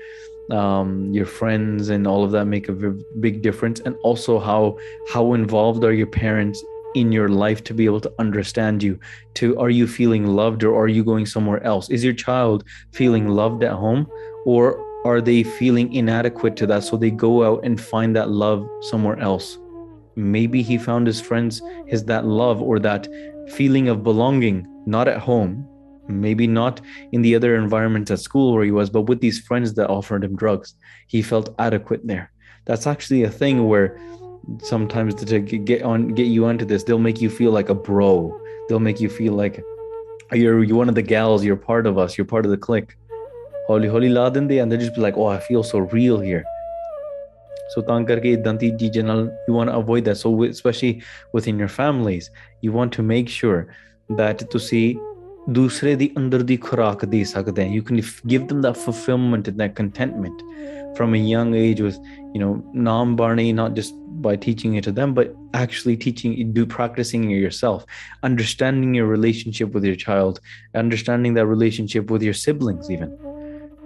um, your friends and all of that make a big difference. And also how how involved are your parents in your life to be able to understand you? To are you feeling loved or are you going somewhere else? Is your child feeling loved at home or are they feeling inadequate to that? So they go out and find that love somewhere else. Maybe he found his friends his that love or that feeling of belonging not at home maybe not in the other environments at school where he was, but with these friends that offered him drugs, he felt adequate there. That's actually a thing where sometimes to get on get you onto this, they'll make you feel like a bro. They'll make you feel like you're you're one of the gals, you're part of us, you're part of the clique. Holy holy laden and they just be like, oh, I feel so real here. So tankarke danti you want to avoid that. So especially within your families, you want to make sure that to see ਦੂਸਰੇ ਦੀ ਅੰਦਰ ਦੀ ਖੁਰਾਕ ਦੇ ਸਕਦੇ you can give them that fulfillment and that contentment from a young age with you know nam bani not just by teaching it to them but actually teaching do practicing it yourself understanding your relationship with your child understanding that relationship with your siblings even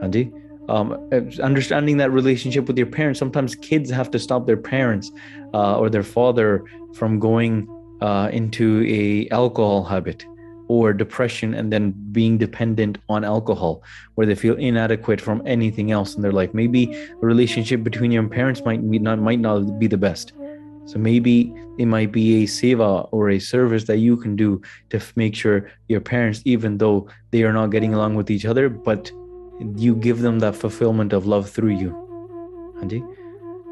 Andy. Um, understanding that relationship with your parents. Sometimes kids have to stop their parents uh, or their father from going uh, into a alcohol habit or depression and then being dependent on alcohol where they feel inadequate from anything else. In their life maybe a relationship between your parents might not might not be the best. So maybe it might be a seva or a service that you can do to make sure your parents even though they are not getting along with each other but you give them that fulfillment of love through you. Anji?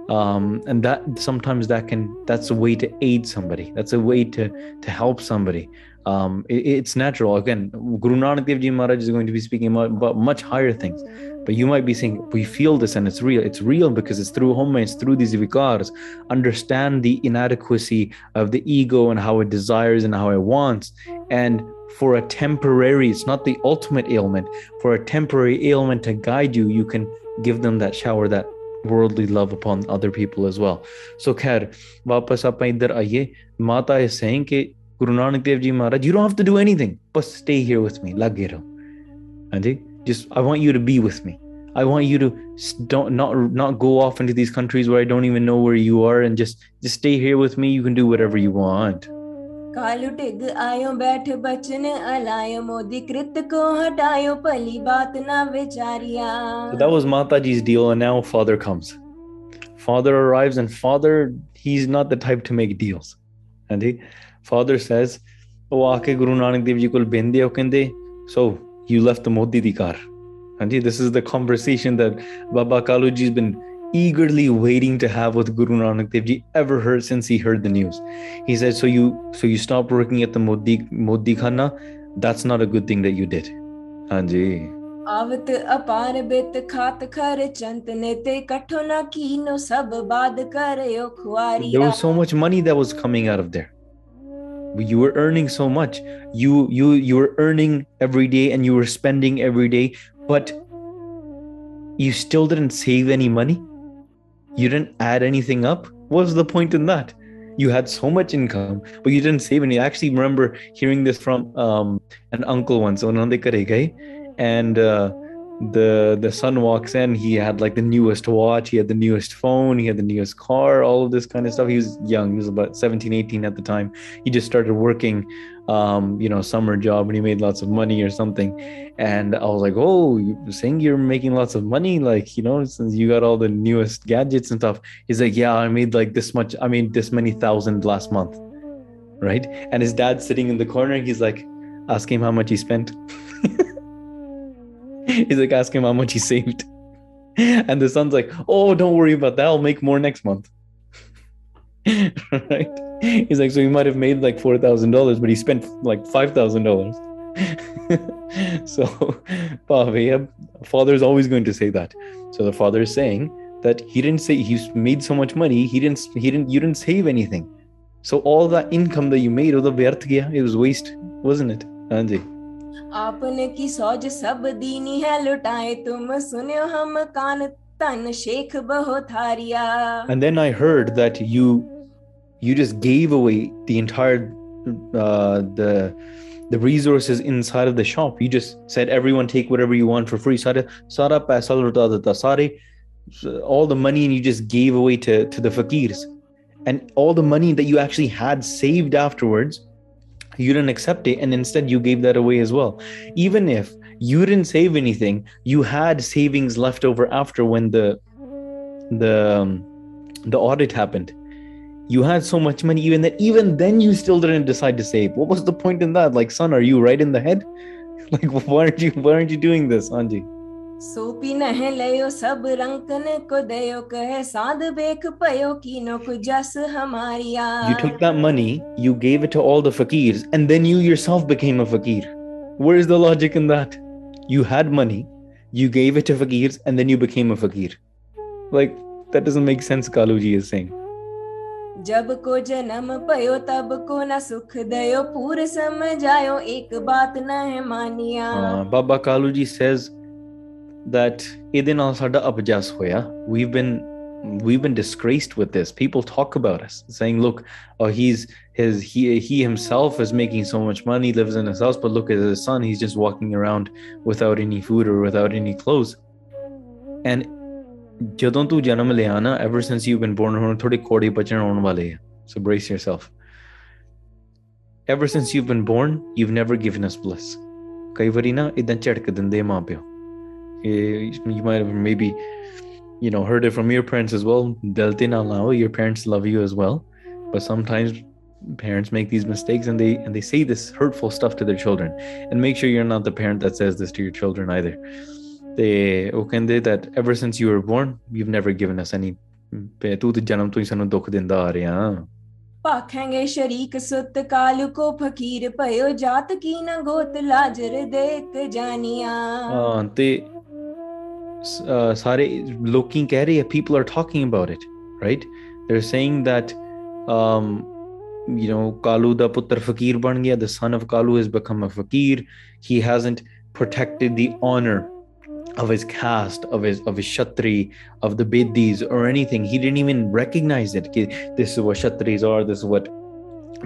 um, and that sometimes that can that's a way to aid somebody. That's a way to to help somebody um, it, it's natural. Again, Guru Nanak Dev Ji Maharaj is going to be speaking about much higher things. But you might be saying, we feel this and it's real. It's real because it's through haumai, it's through these vikars. Understand the inadequacy of the ego and how it desires and how it wants. And for a temporary, it's not the ultimate ailment, for a temporary ailment to guide you, you can give them that shower, that worldly love upon other people as well. So, khair, vapas. Mata is saying that Guru Nanak Dev Ji Maharaj, you don't have to do anything. But stay here with me. Lagero. And Just I want you to be with me. I want you to don't not not go off into these countries where I don't even know where you are and just just stay here with me. You can do whatever you want. so that was mataji's deal and now father comes father arrives and father he's not the type to make deals and he father says, "Oh, aake Guru Nanak Dev Ji kol bende ho kende, so you left the Modi di car." And he, this is the conversation that Baba Kaluji's been eagerly waiting to have with Guru Nanak Dev Ji ever heard since he heard the news. He said, "So you, so you stopped working at the Modi Modi Khana? That's not a good thing that you did." Anji. आवत अपार बित खात खर चंत ने ते कठो न कीनो सब बाद करयो there खुआरिया was so much money that was coming out of there you were earning so much. You you you were earning every day and you were spending every day but you still didn't save any money? You didn't add anything up? What's the point in that? You had so much income but you didn't save any. I actually remember hearing this from um, an uncle once and uh, the the son walks in he had like the newest watch he had the newest phone he had the newest car all of this kind of stuff. He was young he was about 17 18 at the time. He just started working um you know summer job and he made lots of money or something. And i was like oh you're saying you're making lots of money like you know since you got all the newest gadgets and stuff. He's like yeah i made like this much i made this many thousand last month. Right? And his dad's sitting in the corner he's like ask him how much he spent He's like asking him how much he saved. And the son's like, oh, don't worry about that. I'll make more next month. right? He's like, so he might have made like $4,000, but he spent like $5,000. so, Pavia, father's always going to say that. So the father is saying that he didn't say he's made so much money. He didn't, he didn't, you didn't save anything. So all that income that you made, oh, was the vyarth it was waste, wasn't it? Anji आपने की सौज सब दीनी है लुटाए तुम सुनो हम कान तन शेख बहुत हारिया and then i heard that you you just gave away the entire uh the the resources inside of the shop you just said everyone take whatever you want for free sara sara paisa luta deta sare all the money and you just gave away to to the fakirs and all the money that you actually had saved afterwards you didn't accept it and instead you gave that away as well. Even if you didn't save anything you had savings left over after when the the um, the audit happened. You had so much money even that even then you still didn't decide to save. What was the point in that? Like son are you right in the head? Like why aren't you why aren't you doing this anji सोपी नह लयो सब रंकन को दयो कहे साध बेख पयो कीनो को जस हमारिया you took that money you gave it to all the fakirs and then you yourself became a fakir where is the logic in that you had money you gave it to fakirs and then you became a fakir like that doesn't make sense kaluji is saying जब को जन्म पयो तब को न सुख दयो पूर समझायो एक बात न है मानिया Uh, Baba Kaluji says that ਇਹਦੇ ਨਾਲ ਸਾਡਾ ਅਪਜਸ ਹੋਇਆ we've been we've been disgraced with this people talk about us saying look oh he's his he he himself is making so much money lives in his house but look at his son he's just walking around without any food or without any clothes and ਜਦੋਂ ਤੂੰ ਜਨਮ ਲਿਆ ਨਾ ever since you've been born ਹੁਣ ਥੋੜੇ ਕੋੜੇ ਬਚਣ ਆਉਣ ਵਾਲੇ ਆ so brace yourself ever since you've been born you've never given us bliss ਕਈ ਵਾਰੀ ਨਾ ਇਦਾਂ ਝਟਕ ਦਿੰਦੇ ਮਾਂ ਪਿਓ ਇਹ Eh, you might have maybe you know heard it from your parents as well. Delta na lao your parents love you as well. But sometimes parents make these mistakes and they and they say this hurtful stuff to their children. And make sure you're not the parent that says this to your children either. They okende that ever since you were born you've never given us any ਤੂੰ ਤੇ ਜਨਮ ਤੋਂ ਹੀ ਸਾਨੂੰ ਦੁੱਖ ਦਿੰਦਾ ਆ ਰਿਹਾ ਭਾਖਾਂਗੇ ਸ਼ਰੀਕ ਸੁੱਤ ਕਾਲ ਕੋ ਫਕੀਰ ਭਇਓ ਜਾਤ ਕੀ ਨਾ ਲਾਜਰ ਦੇਖ ਜਾਨੀਆਂ ਹਾਂ ਤੇ uh, sare looking at people are talking about it right they're saying that um, you know kalu da putra fakir ban gaya the son of kalu has become a fakir he hasn't protected the honor of his caste, of his of his Khatri, of the Bedis or anything. He didn't even recognize it. This is what Khatris are. This is what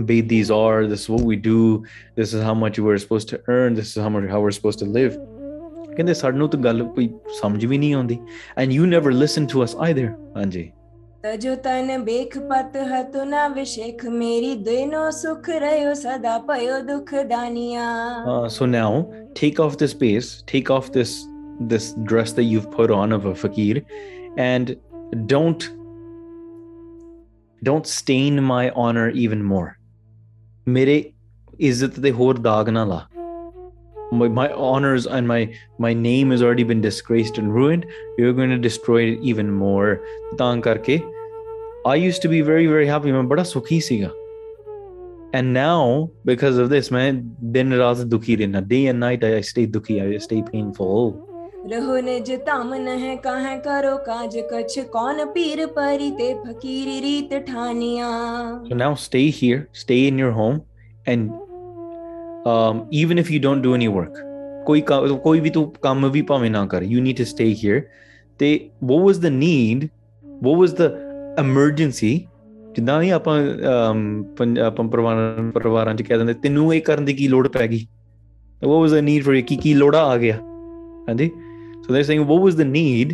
Bedis are. This is what we do. This is how much we're supposed to earn. This is how much how we're supposed to live. ਕਹਿੰਦੇ ਸਾਨੂੰ ਤਾਂ ਗੱਲ ਕੋਈ ਸਮਝ ਵੀ ਨਹੀਂ ਆਉਂਦੀ and you never listen to us either ਹਾਂਜੀ ਤਜੋ ਤਨ ਬੇਖ ਪਤ ਹਤੁ ਨਾ ਵਿਸ਼ੇਖ ਮੇਰੀ ਦੇਨੋ ਸੁਖ ਰਹਿਓ ਸਦਾ ਪਇਓ ਦੁਖ ਦਾਨੀਆਂ ਸੋ ਨਾਓ take off this pace take off this this dress that you've put on of a fakir and don't don't stain my honor even more mere izzat de hor daag na la my, my honors and my my name has already been disgraced and ruined you're going to destroy it even more ਤਾਂ ਕਰਕੇ I used to be very very happy ਮੈਂ ਬੜਾ ਸੁਖੀ ਸੀਗਾ and now because of this man din raat dukhi rehna day and night i stay dukhi i stay painful रहो निज ताम नह कहाँ करो काज कछ कौन पीर परी ते फकीरी रीत ठानिया so now stay here stay in your home and um, even if you don't do any work ਕੋਈ ਕਾ- ਕੋਈ ਵੀ ਤੂੰ ਕੰਮ ਵੀ ਭਾਵੇਂ ਨਾ ਕਰ you need to stay here ਤੇ what was the need what was the emergency ਜਿੱਦਾਂ ਨਹੀਂ ਆਪਾਂ um, ਪੰਜ- ਆਪਾਂ ਪਰਿਵਾਰਾਂ ਪਰਿਵਾਰਾਂ ਚ ਕਹਿ ਦਿੰਦੇ ਤੈਨੂੰ ਇਹ ਕਰਨ ਦੀ ਕੀ ਲੋੜ ਪੈ ਗਈ what was the need for ਕੀ ਕੀ ਲੋੜਾ ਆ ਗਿਆ ਹਾਂਜੀ so they're saying what was the need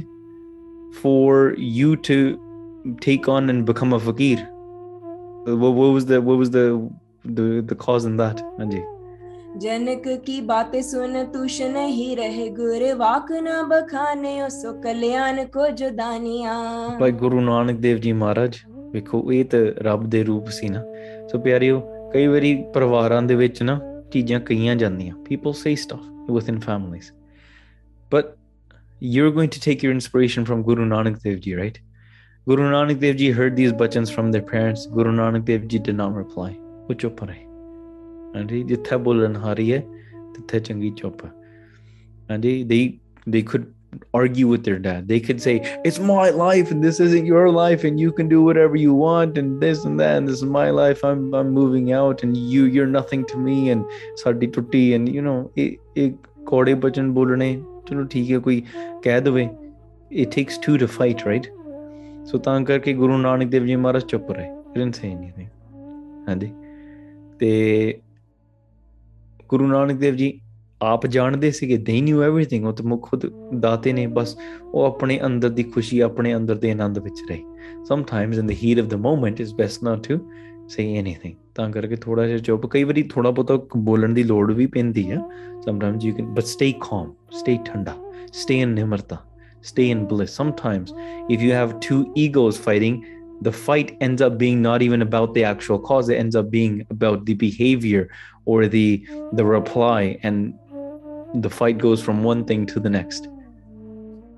for you to take on and become a fakir what, what was the what was the the the cause in that ਹਾਂਜੀ जनक की बातें सुन तुष नहीं रहे गुर वाक न बखाने सो कल्याण को जो दानिया ਭਾਈ ਗੁਰੂ ਨਾਨਕ ਦੇਵ ਜੀ ਮਹਾਰਾਜ ਵੇਖੋ ਇਹ ਤਾਂ ਰੱਬ ਦੇ ਰੂਪ ਸੀ ਨਾ ਸੋ ਪਿਆਰਿਓ ਕਈ ਵਾਰੀ ਪਰਿਵਾਰਾਂ ਦੇ ਵਿੱਚ ਨਾ ਚੀਜ਼ਾਂ ਕਹੀਆਂ ਜਾਂਦੀਆਂ people say stuff within families but you're going to take your inspiration from Guru Nanak Dev Ji right Guru Nanak Dev Ji heard these bachans from their parents Guru Nanak Dev Ji did not reply ਉਹ ਚੁੱਪ ਰਹੇ ਹਾਂਜੀ ਜਿੱਥੇ ਬੋਲਣ ਹਾਰੀ ਹੈ ਤਿੱਥੇ ਚੰਗੀ ਚੁੱਪ ਹਾਂਜੀ they they could argue with their dad. They could say, It's my life and this isn't your life, and you can do whatever you want, and this and that, and this is my life. I'm I'm moving out, and you you're nothing to me, and ਸਾਡੀ ਟੁੱਟੀ and you know ਇਹ ਇਹ ਕੋੜੇ ਬਚਨ ਬੋਲਣੇ ਚਲੋ ਠੀਕ ਹੈ ਕੋਈ ਕਹਿ ਦਵੇ it takes two to fight right so ਤਾਂ ਕਰਕੇ ਗੁਰੂ ਨਾਨਕ ਦੇਵ ਜੀ ਮਹਾਰਾਜ ਚੁੱਪ ਰਹੇ didn't say anything ਹਾਂਜੀ ਤੇ ਗੁਰੂ ਨਾਨਕ ਦੇਵ ਜੀ ਆਪ ਜਾਣਦੇ ਸੀਗੇ ਦੇ ਨਿਊ ਐਵਰੀਥਿੰਗ ਉਹ ਤਾਂ ਖੁਦ ਦਾਤੇ ਨੇ ਬਸ ਉਹ ਆਪਣੇ ਅੰਦਰ ਦੀ ਖੁਸ਼ੀ ਆਪਣੇ ਅੰਦਰ ਦੇ ਆਨੰਦ ਵਿੱਚ ਰਹੇ sometimes in the heat of the moment it's best not to say anything ਤਾਂ ਕਰਕੇ ਥੋੜਾ ਜਿਹਾ ਚੁੱਪ ਕਈ ਵਾਰੀ ਥੋੜਾ ਬਹੁਤਾ ਬੋਲਣ ਦੀ ਲੋੜ ਵੀ ਪੈਂਦੀ ਆ sometimes you can but stay calm stay ਠੰਡਾ stay in Nimrata stay in bliss sometimes if you have to egos fighting the fight ends up being not even about the actual cause it ends up being about the behavior or the the reply and the fight goes from one thing to the next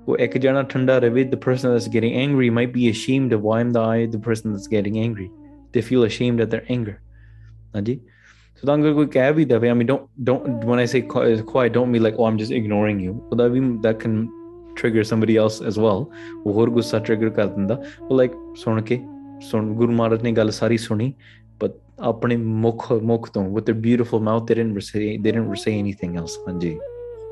ਉਹ ਇੱਕ ਜਣਾ ਠੰਡਾ ਰਵੇ the person that's getting angry might be ashamed of why am I the person that's getting angry they feel ashamed at their anger ਹਾਂਜੀ so ਤਾਂ ਅਗਰ ਕੋਈ ਕਹਿ ਵੀ ਦਵੇ I mean don't don't when I say qui- quiet don't mean like oh I'm just ignoring you but that, we- that can trigger somebody else as well ਉਹ ਹੋਰ ਗੁੱਸਾ trigger ਕਰ ਦਿੰਦਾ ਉਹ like ਸੁਣ ਕੇ ਸੁਣ ਗੁਰੂ ਮਹਾਰਾਜ ਨੇ ਗੱਲ ਸਾਰੀ ਸੁਣੀ but ਆਪਣੇ ਮੁਖ ਮੁਖ ਤੋਂ with their beautiful mouth they didn't say they didn't say anything else ਹਾਂਜੀ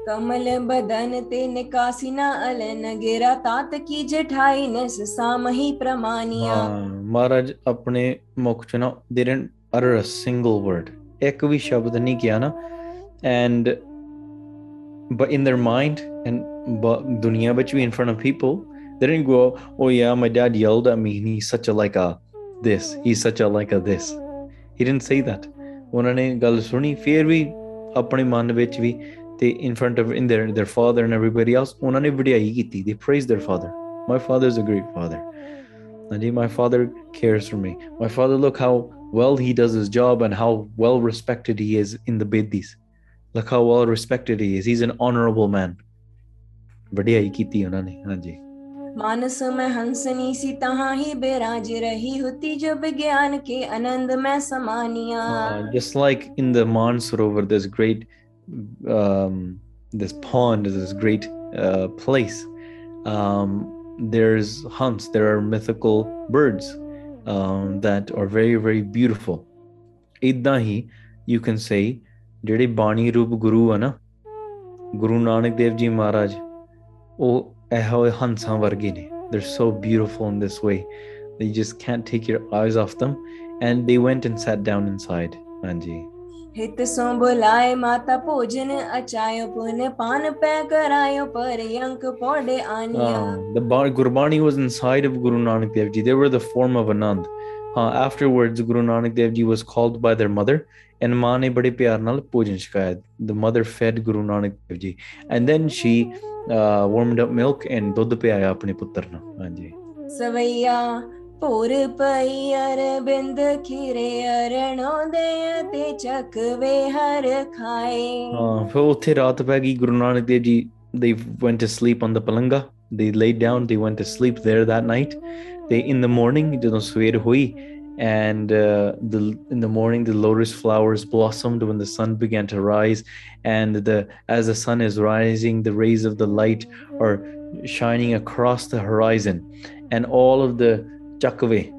कमल बदन ते निकासी न अलन गिरा तात की जठाई न साम ही प्रमानिया ਹਾਂ ਮਹਾਰਾਜ ਆਪਣੇ ਮੁਖ ਚ ਨਾ they didn't utter a single word ਇੱਕ ਵੀ ਸ਼ਬਦ ਨਹੀਂ ਕਿਹਾ ਨਾ and but in their mind and but ਦੁਨੀਆ ਵਿੱਚ ਵੀ in front of people they didn't go oh yeah my dad yelled at me and he's such a like a this he's such a like a this He didn't say that. ਉਹਨਾਂ ਨੇ ਗੱਲ ਸੁਣੀ ਫਿਰ ਵੀ ਆਪਣੇ ਮਨ ਵਿੱਚ ਵੀ ਤੇ in front of in their their father and everybody also ਉਹਨਾਂ ਨੇ ਵਡਿਆਈ ਕੀਤੀ they praise their father my father is a great father ਹਾਂਜੀ my father cares for me my father look how well he does his job and how well respected he is in the Bedis look how well respected he is he's an honorable man ਵਡਿਆਈ ਕੀਤੀ ਉਹਨਾਂ ਨੇ ਹਾਂਜੀ मानस में हंसनी सी तहाँ ही barrage रही होती जो विज्ञान के आनंद में समानिया Uh, just like in the Man Sarovar, there's great, um, this pond, this great uh, place. Um, there's hunts, there are mythical birds um, that are very, very beautiful. ਏਦਾਂ ਹੀ you can say ਜਿਹੜੇ ਬਾਣੀ ਰੂਪ ਗੁਰੂ ਆ ਨਾ ਗੁਰੂ ਨਾਨਕ ਦੇਵ ਜੀ ਮਹਾਰਾਜ ਉਹ ਇਹੋ ਹੰਸਾਂ ਵਰਗੇ ਨੇ they're so beautiful in this way that you just can't take your eyes off them and they went and sat down inside ਹਾਂਜੀ हित सो बुलाए माता भोजन अचायो पुन पान पै करायो पर यंक पौड़े आनिया Uh, the Ba- Gurbani was inside of Guru Nanak Dev Ji. They were the form of Anand. Uh, afterwards, Guru Nanak Dev Ji was called by their mother, and ਮਾਂ ਨੇ ਬੜੇ ਪਿਆਰ ਨਾਲ ਭੋਜਨ ਛਕਾਇਆ. The mother fed Guru Nanak Dev Ji, and then she uh, warmed up milk and ਦੁੱਧ ਪਿਆਇਆ ਆਪਣੇ ਪੁੱਤਰ ਨੂੰ. ਹਾਂਜੀ. सवैया भोर पई अरबिंद खीरे अरणो दे ते चकवे हर खाए ਹਾਂ ਫਿਰ ਉੱਥੇ ਰਾਤ ਪੈ ਗਈ ਗੁਰੂ Nanak Dev ji they went to sleep on the palanga they laid down they went to sleep there that night they in the morning ਜਦੋਂ ਸਵੇਰ ਹੋਈ and uh, the, in the morning the lotus flowers blossomed when the sun began to rise. And the as the sun is rising the rays of the light are shining across the horizon. And all of the chakve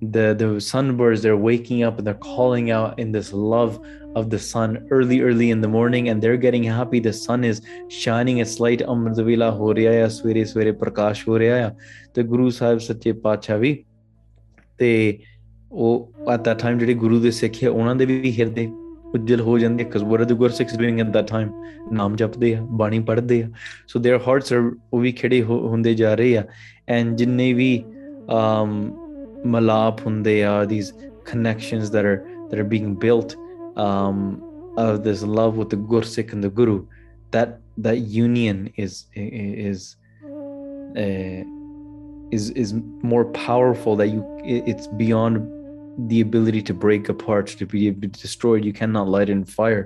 the the sunbirds they're waking up and they're calling out in this love of the sun early early in the morning. And they're getting happy. The sun is shining its light. Prakash the guru sahib satya pachavi ਤੇ ਉਹ at that time ਜਿਹੜੇ ਗੁਰੂ ਦੇ ਸਿੱਖ ਹੈ ਉਹਨਾਂ ਦੇ ਵੀ ਹਿਰਦੇ ਉਜਲ ਹੋ ਜਾਂਦੇ ਕਿਸ were the Gursikhs doing at that time ਨਾਮ ਜਪਦੇ ਆ ਬਾਣੀ ਪੜ੍ਹਦੇ ਆ ਸੋ देयर ਹਾਰਟਸ ਆਰ ਉਹ ਵੀ ਖਿੜੇ ਹੁੰਦੇ ਜਾ ਰਹੇ ਆ ਐਂਡ ਜਿੰਨੇ ਵੀ um ਮਲਾਪ ਹੁੰਦੇ ਆ these connections that are that are being built um of this love with the gursikh and the guru that that union is is uh, is is more powerful that you it- it's beyond the ability to break apart to be destroyed you cannot light it in fire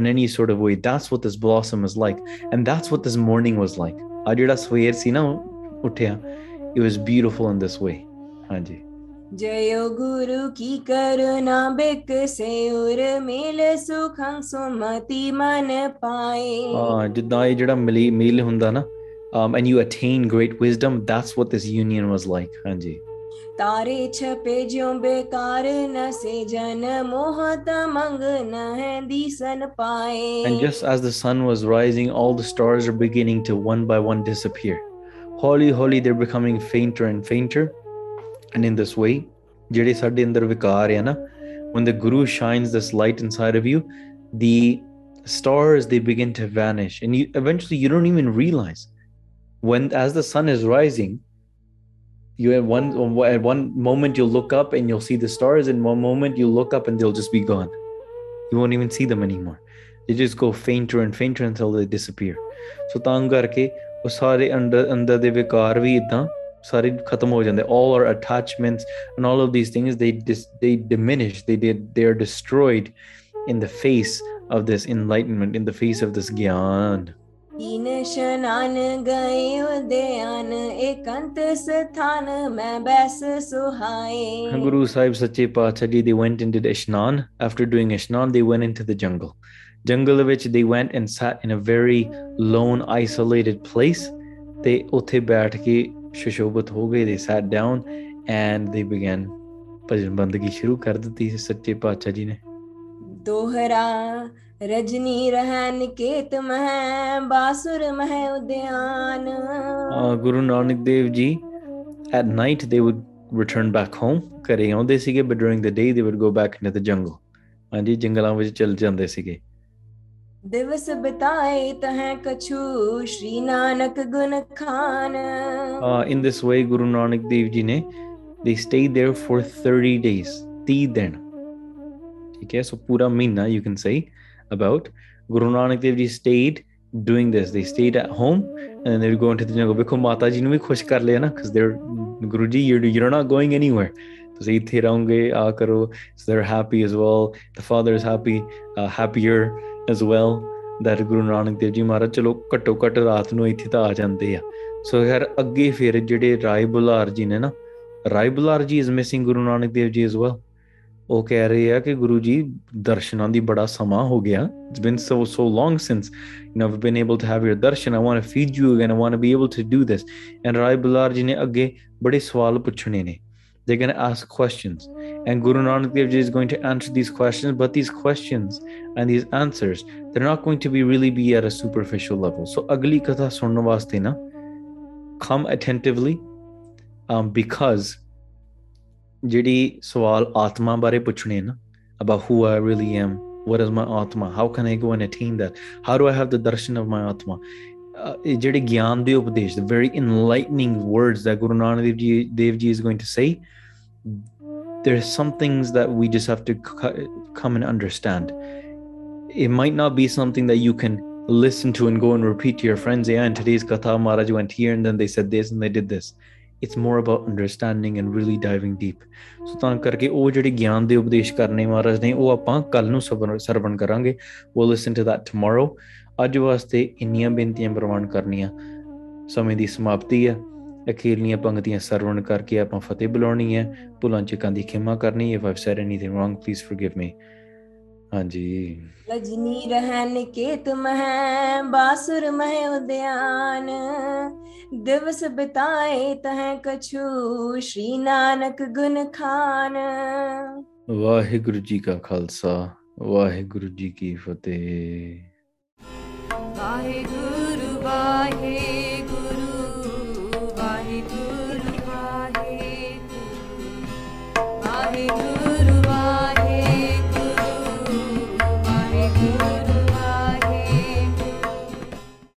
in any sort of way that's what this blossom is like and that's what this morning was like ਆ ਜਿਹੜਾ ਸਵੇਰ ਸੀ ਨਾ ਉੱਠਿਆ it was beautiful in this way ਹਾਂਜੀ जयो गुरु की करुणा बिक से उर मेल सुखं सुमति मन पाए ਹਾਂ ਜਿੱਦਾਂ ਇਹ ਜਿਹੜਾ ਮਿਲੀ ਮੇਲ ਹੁੰਦਾ ਨਾ um, and you attain great wisdom that's what this union was like ਹਾਂਜੀ तारे छपे ज्यो बेकार न से जन मोहत मंग न है दीसन पाए And just as the sun was rising, all the stars are beginning to one by one disappear. Holi, holi, they're becoming fainter and fainter. And in this way, ਜਿਹੜੇ ਸਾਡੇ ਅੰਦਰ ਵਿਕਾਰ ਆ ਨਾ, when the Guru shines this light inside of you, the stars they begin to vanish, and you eventually you don't even realize when as the sun is rising. You at one at one moment you'll look up and you'll see the stars, and one moment you'll look up and they'll just be gone. You won't even see them anymore. they just go fainter and fainter until they disappear ਸੋ ਤਾਂ ਕਰਕੇ ਉਹ ਸਾਰੇ ਅੰਦਰ ਅੰਦਰ ਦੇ ਵਿਕਾਰ ਵੀ ਇਦਾਂ ਸਾਰੇ ਖਤਮ ਹੋ ਜਾਂਦੇ all our attachments and all of these things they dis, they diminish they did they are destroyed in the face of this enlightenment in the face of this gyan इन शनान गए उदयान एकांत स्थान में बैस सुहाए Guru Sahib Sache Paatshah ji, they went and did Ishnan. After doing Ishnan, they went into the jungle. Jungle of which they went and sat in a very lone, isolated place. They ਉੱਥੇ ਬੈਠ ਕੇ ਸ਼ਸ਼ੋਭਤ ਹੋ ਗਏ. They sat down and they began ਭਜਨ ਬੰਦਗੀ ਸ਼ੁਰੂ ਕਰ ਦਿੱਤੀ ਸੀ ਸੱਚੇ ਪਾਤਸ਼ਾਹ ਜੀ ਨੇ दोहरा ਰਜਨੀ ਰਹਿਨ ਕੇਤ ਮਹਿ ਬਾਸੁਰ ਮਹਿ ਉਦਿਆਨ। ਗੁਰੂ ਨਾਨਕ ਦੇਵ ਜੀ at night they would return back home. ਘਰੇ ਆਉਂਦੇ ਸੀਗੇ but during the day they would go back into the jungle. ਹਾਂਜੀ ਜੰਗਲਾਂ ਵਿੱਚ ਚਲ ਜਾਂਦੇ ਸੀਗੇ। ਦਿਵਸ ਬਿਤਾਏ ਤਹ ਕਛੂ ਸ਼੍ਰੀ ਨਾਨਕ ਗੁਣ ਖਾਨ। ਇਨ ਦਿਸ ਵੇ ਗੁਰੂ ਨਾਨਕ ਦੇਵ ਜੀ ਨੇ they stayed there for 30 days 30 ਦਿਨ। ਠੀਕ ਹੈ ਸੋ ਪੂਰਾ ਮਹੀਨਾ you can say about Guru Nanak Dev Ji stayed doing this. They stayed at home and they would go into the jungle. ਵੇਖੋ ਮਾਤਾ ਜੀ ਨੂੰ ਵੀ ਖੁਸ਼ ਕਰ ਲਿਆ ਨਾ ਕਿਉਂਕਿ the Guru ji you you are not going anywhere ਤੁਸੀਂ ਇੱਥੇ ਰਹੋਗੇ ਆ ਕਰੋ so they are happy as well the father is happy happier as well that Guru Nanak Dev ji Maharaj ਚਲੋ ਘੱਟੋ ਘੱਟ ਰਾਤ ਨੂੰ ਇੱਥੇ ਤਾਂ ਆ ਜਾਂਦੇ ਆ ਸੋ ਖੈਰ ਅੱਗੇ ਫਿਰ ਜਿਹੜੇ ਰਾਏ ਬੁਲਾਰ ਜੀ ਨੇ ਨਾ Rai Bular ji is missing Guru Nanak Dev ji as well ਉਹ ਕਹਿ ਰਹੇ ਆ ਕਿ ਗੁਰੂ ਜੀ ਦਰਸ਼ਨਾਂ ਦੀ ਬੜਾ ਸਮਾਂ ਹੋ ਗਿਆ it's bean so so long since you know I've been able to have your darshan I want to feed you again I want to be able to do this and ਰਾਏ ਬੁਲਾਰ ਜੀ ਨੇ ਅੱਗੇ ਬੜੇ ਸਵਾਲ ਪੁੱਛਣੇ ਨੇ they're going to ask questions and Guru Nanak Dev Ji is going to answer these questions but these questions and these answers they're not going to be really be at a superficial level so ਅਗਲੀ ਕਥਾ ਸੁਣਨ ਵਾਸਤੇ ਨਾ come attentively um, because ਜਿਹੜੀ ਸਵਾਲ ਆਤਮਾ ਬਾਰੇ ਪੁੱਛਣੇ ਨਾ about who I really am what is my atma how can I go and attain that how do I have the darshan of my atma uh, ਇਹ ਜਿਹੜੇ ਗਿਆਨ ਦੇ ਉਪਦੇਸ਼ the very enlightening words that Guru Nanak Dev Ji, Dev Ji is going to say there's some things that we just have to c- come and understand it might not be something that you can listen to and go and repeat to your friends yeah in today's katha maharaj went here and then they said this and they did this it's more about understanding and really diving deep. ਸੋ ਤਾਂ ਕਰਕੇ ਉਹ ਜਿਹੜੇ ਗਿਆਨ ਦੇ ਉਪਦੇਸ਼ ਕਰਨੇ ਮਹਾਰਾਜ ਨੇ, ਉਹ ਆਪਾਂ ਕੱਲ ਨੂੰ ਸਰਵਣ ਸਰਵਣ ਕਰਾਂਗੇ। We'll listen to that tomorrow. ਅੱਜ ਵਾਸਤੇ ਇੰਨੀਆਂ ਬੇਨਤੀਆਂ ਪ੍ਰਵਾਨ ਕਰਨੀਆਂ। ਸਮੇਂ ਦੀ ਸਮਾਪਤੀ ਹੈ। ਅਖੀਰਲੀਆਂ ਪੰਕਤੀਆਂ ਸਰਵਣ ਕਰਕੇ ਆਪਾਂ ਫਤਿਹ ਬੁਲਾਉਣੀ ਹੈ। ਭੁੱਲਾਂ ਚੁੱਕਾਂ ਦੀ ਖਿਮਾ ਕਰਨੀ if I've said anything wrong, please forgive me ਹਾਂਜੀ। ਰਜਨੀ ਰਹਿਨ ਕੇਤ ਮਹਿ ਬਾਸੁਰ ਮਹਿ ਉਦਿਆਨ। ਦਿਵਸ ਬਿਤਾਏ ਤਹ ਕਛੂ ਸ਼੍ਰੀ ਨਾਨਕ ਗੁਣ ਖਾਨ। ਵਾਹਿਗੁਰੂ ਜੀ ਕਾ ਖਾਲਸਾ ਵਾਹਿਗੁਰੂ ਜੀ ਕੀ ਫਤਿਹ। ਵਾਹਿਗੁਰੂ ਵਾਹਿਗੁਰੂ ਵਾਹਿਗੁਰੂ।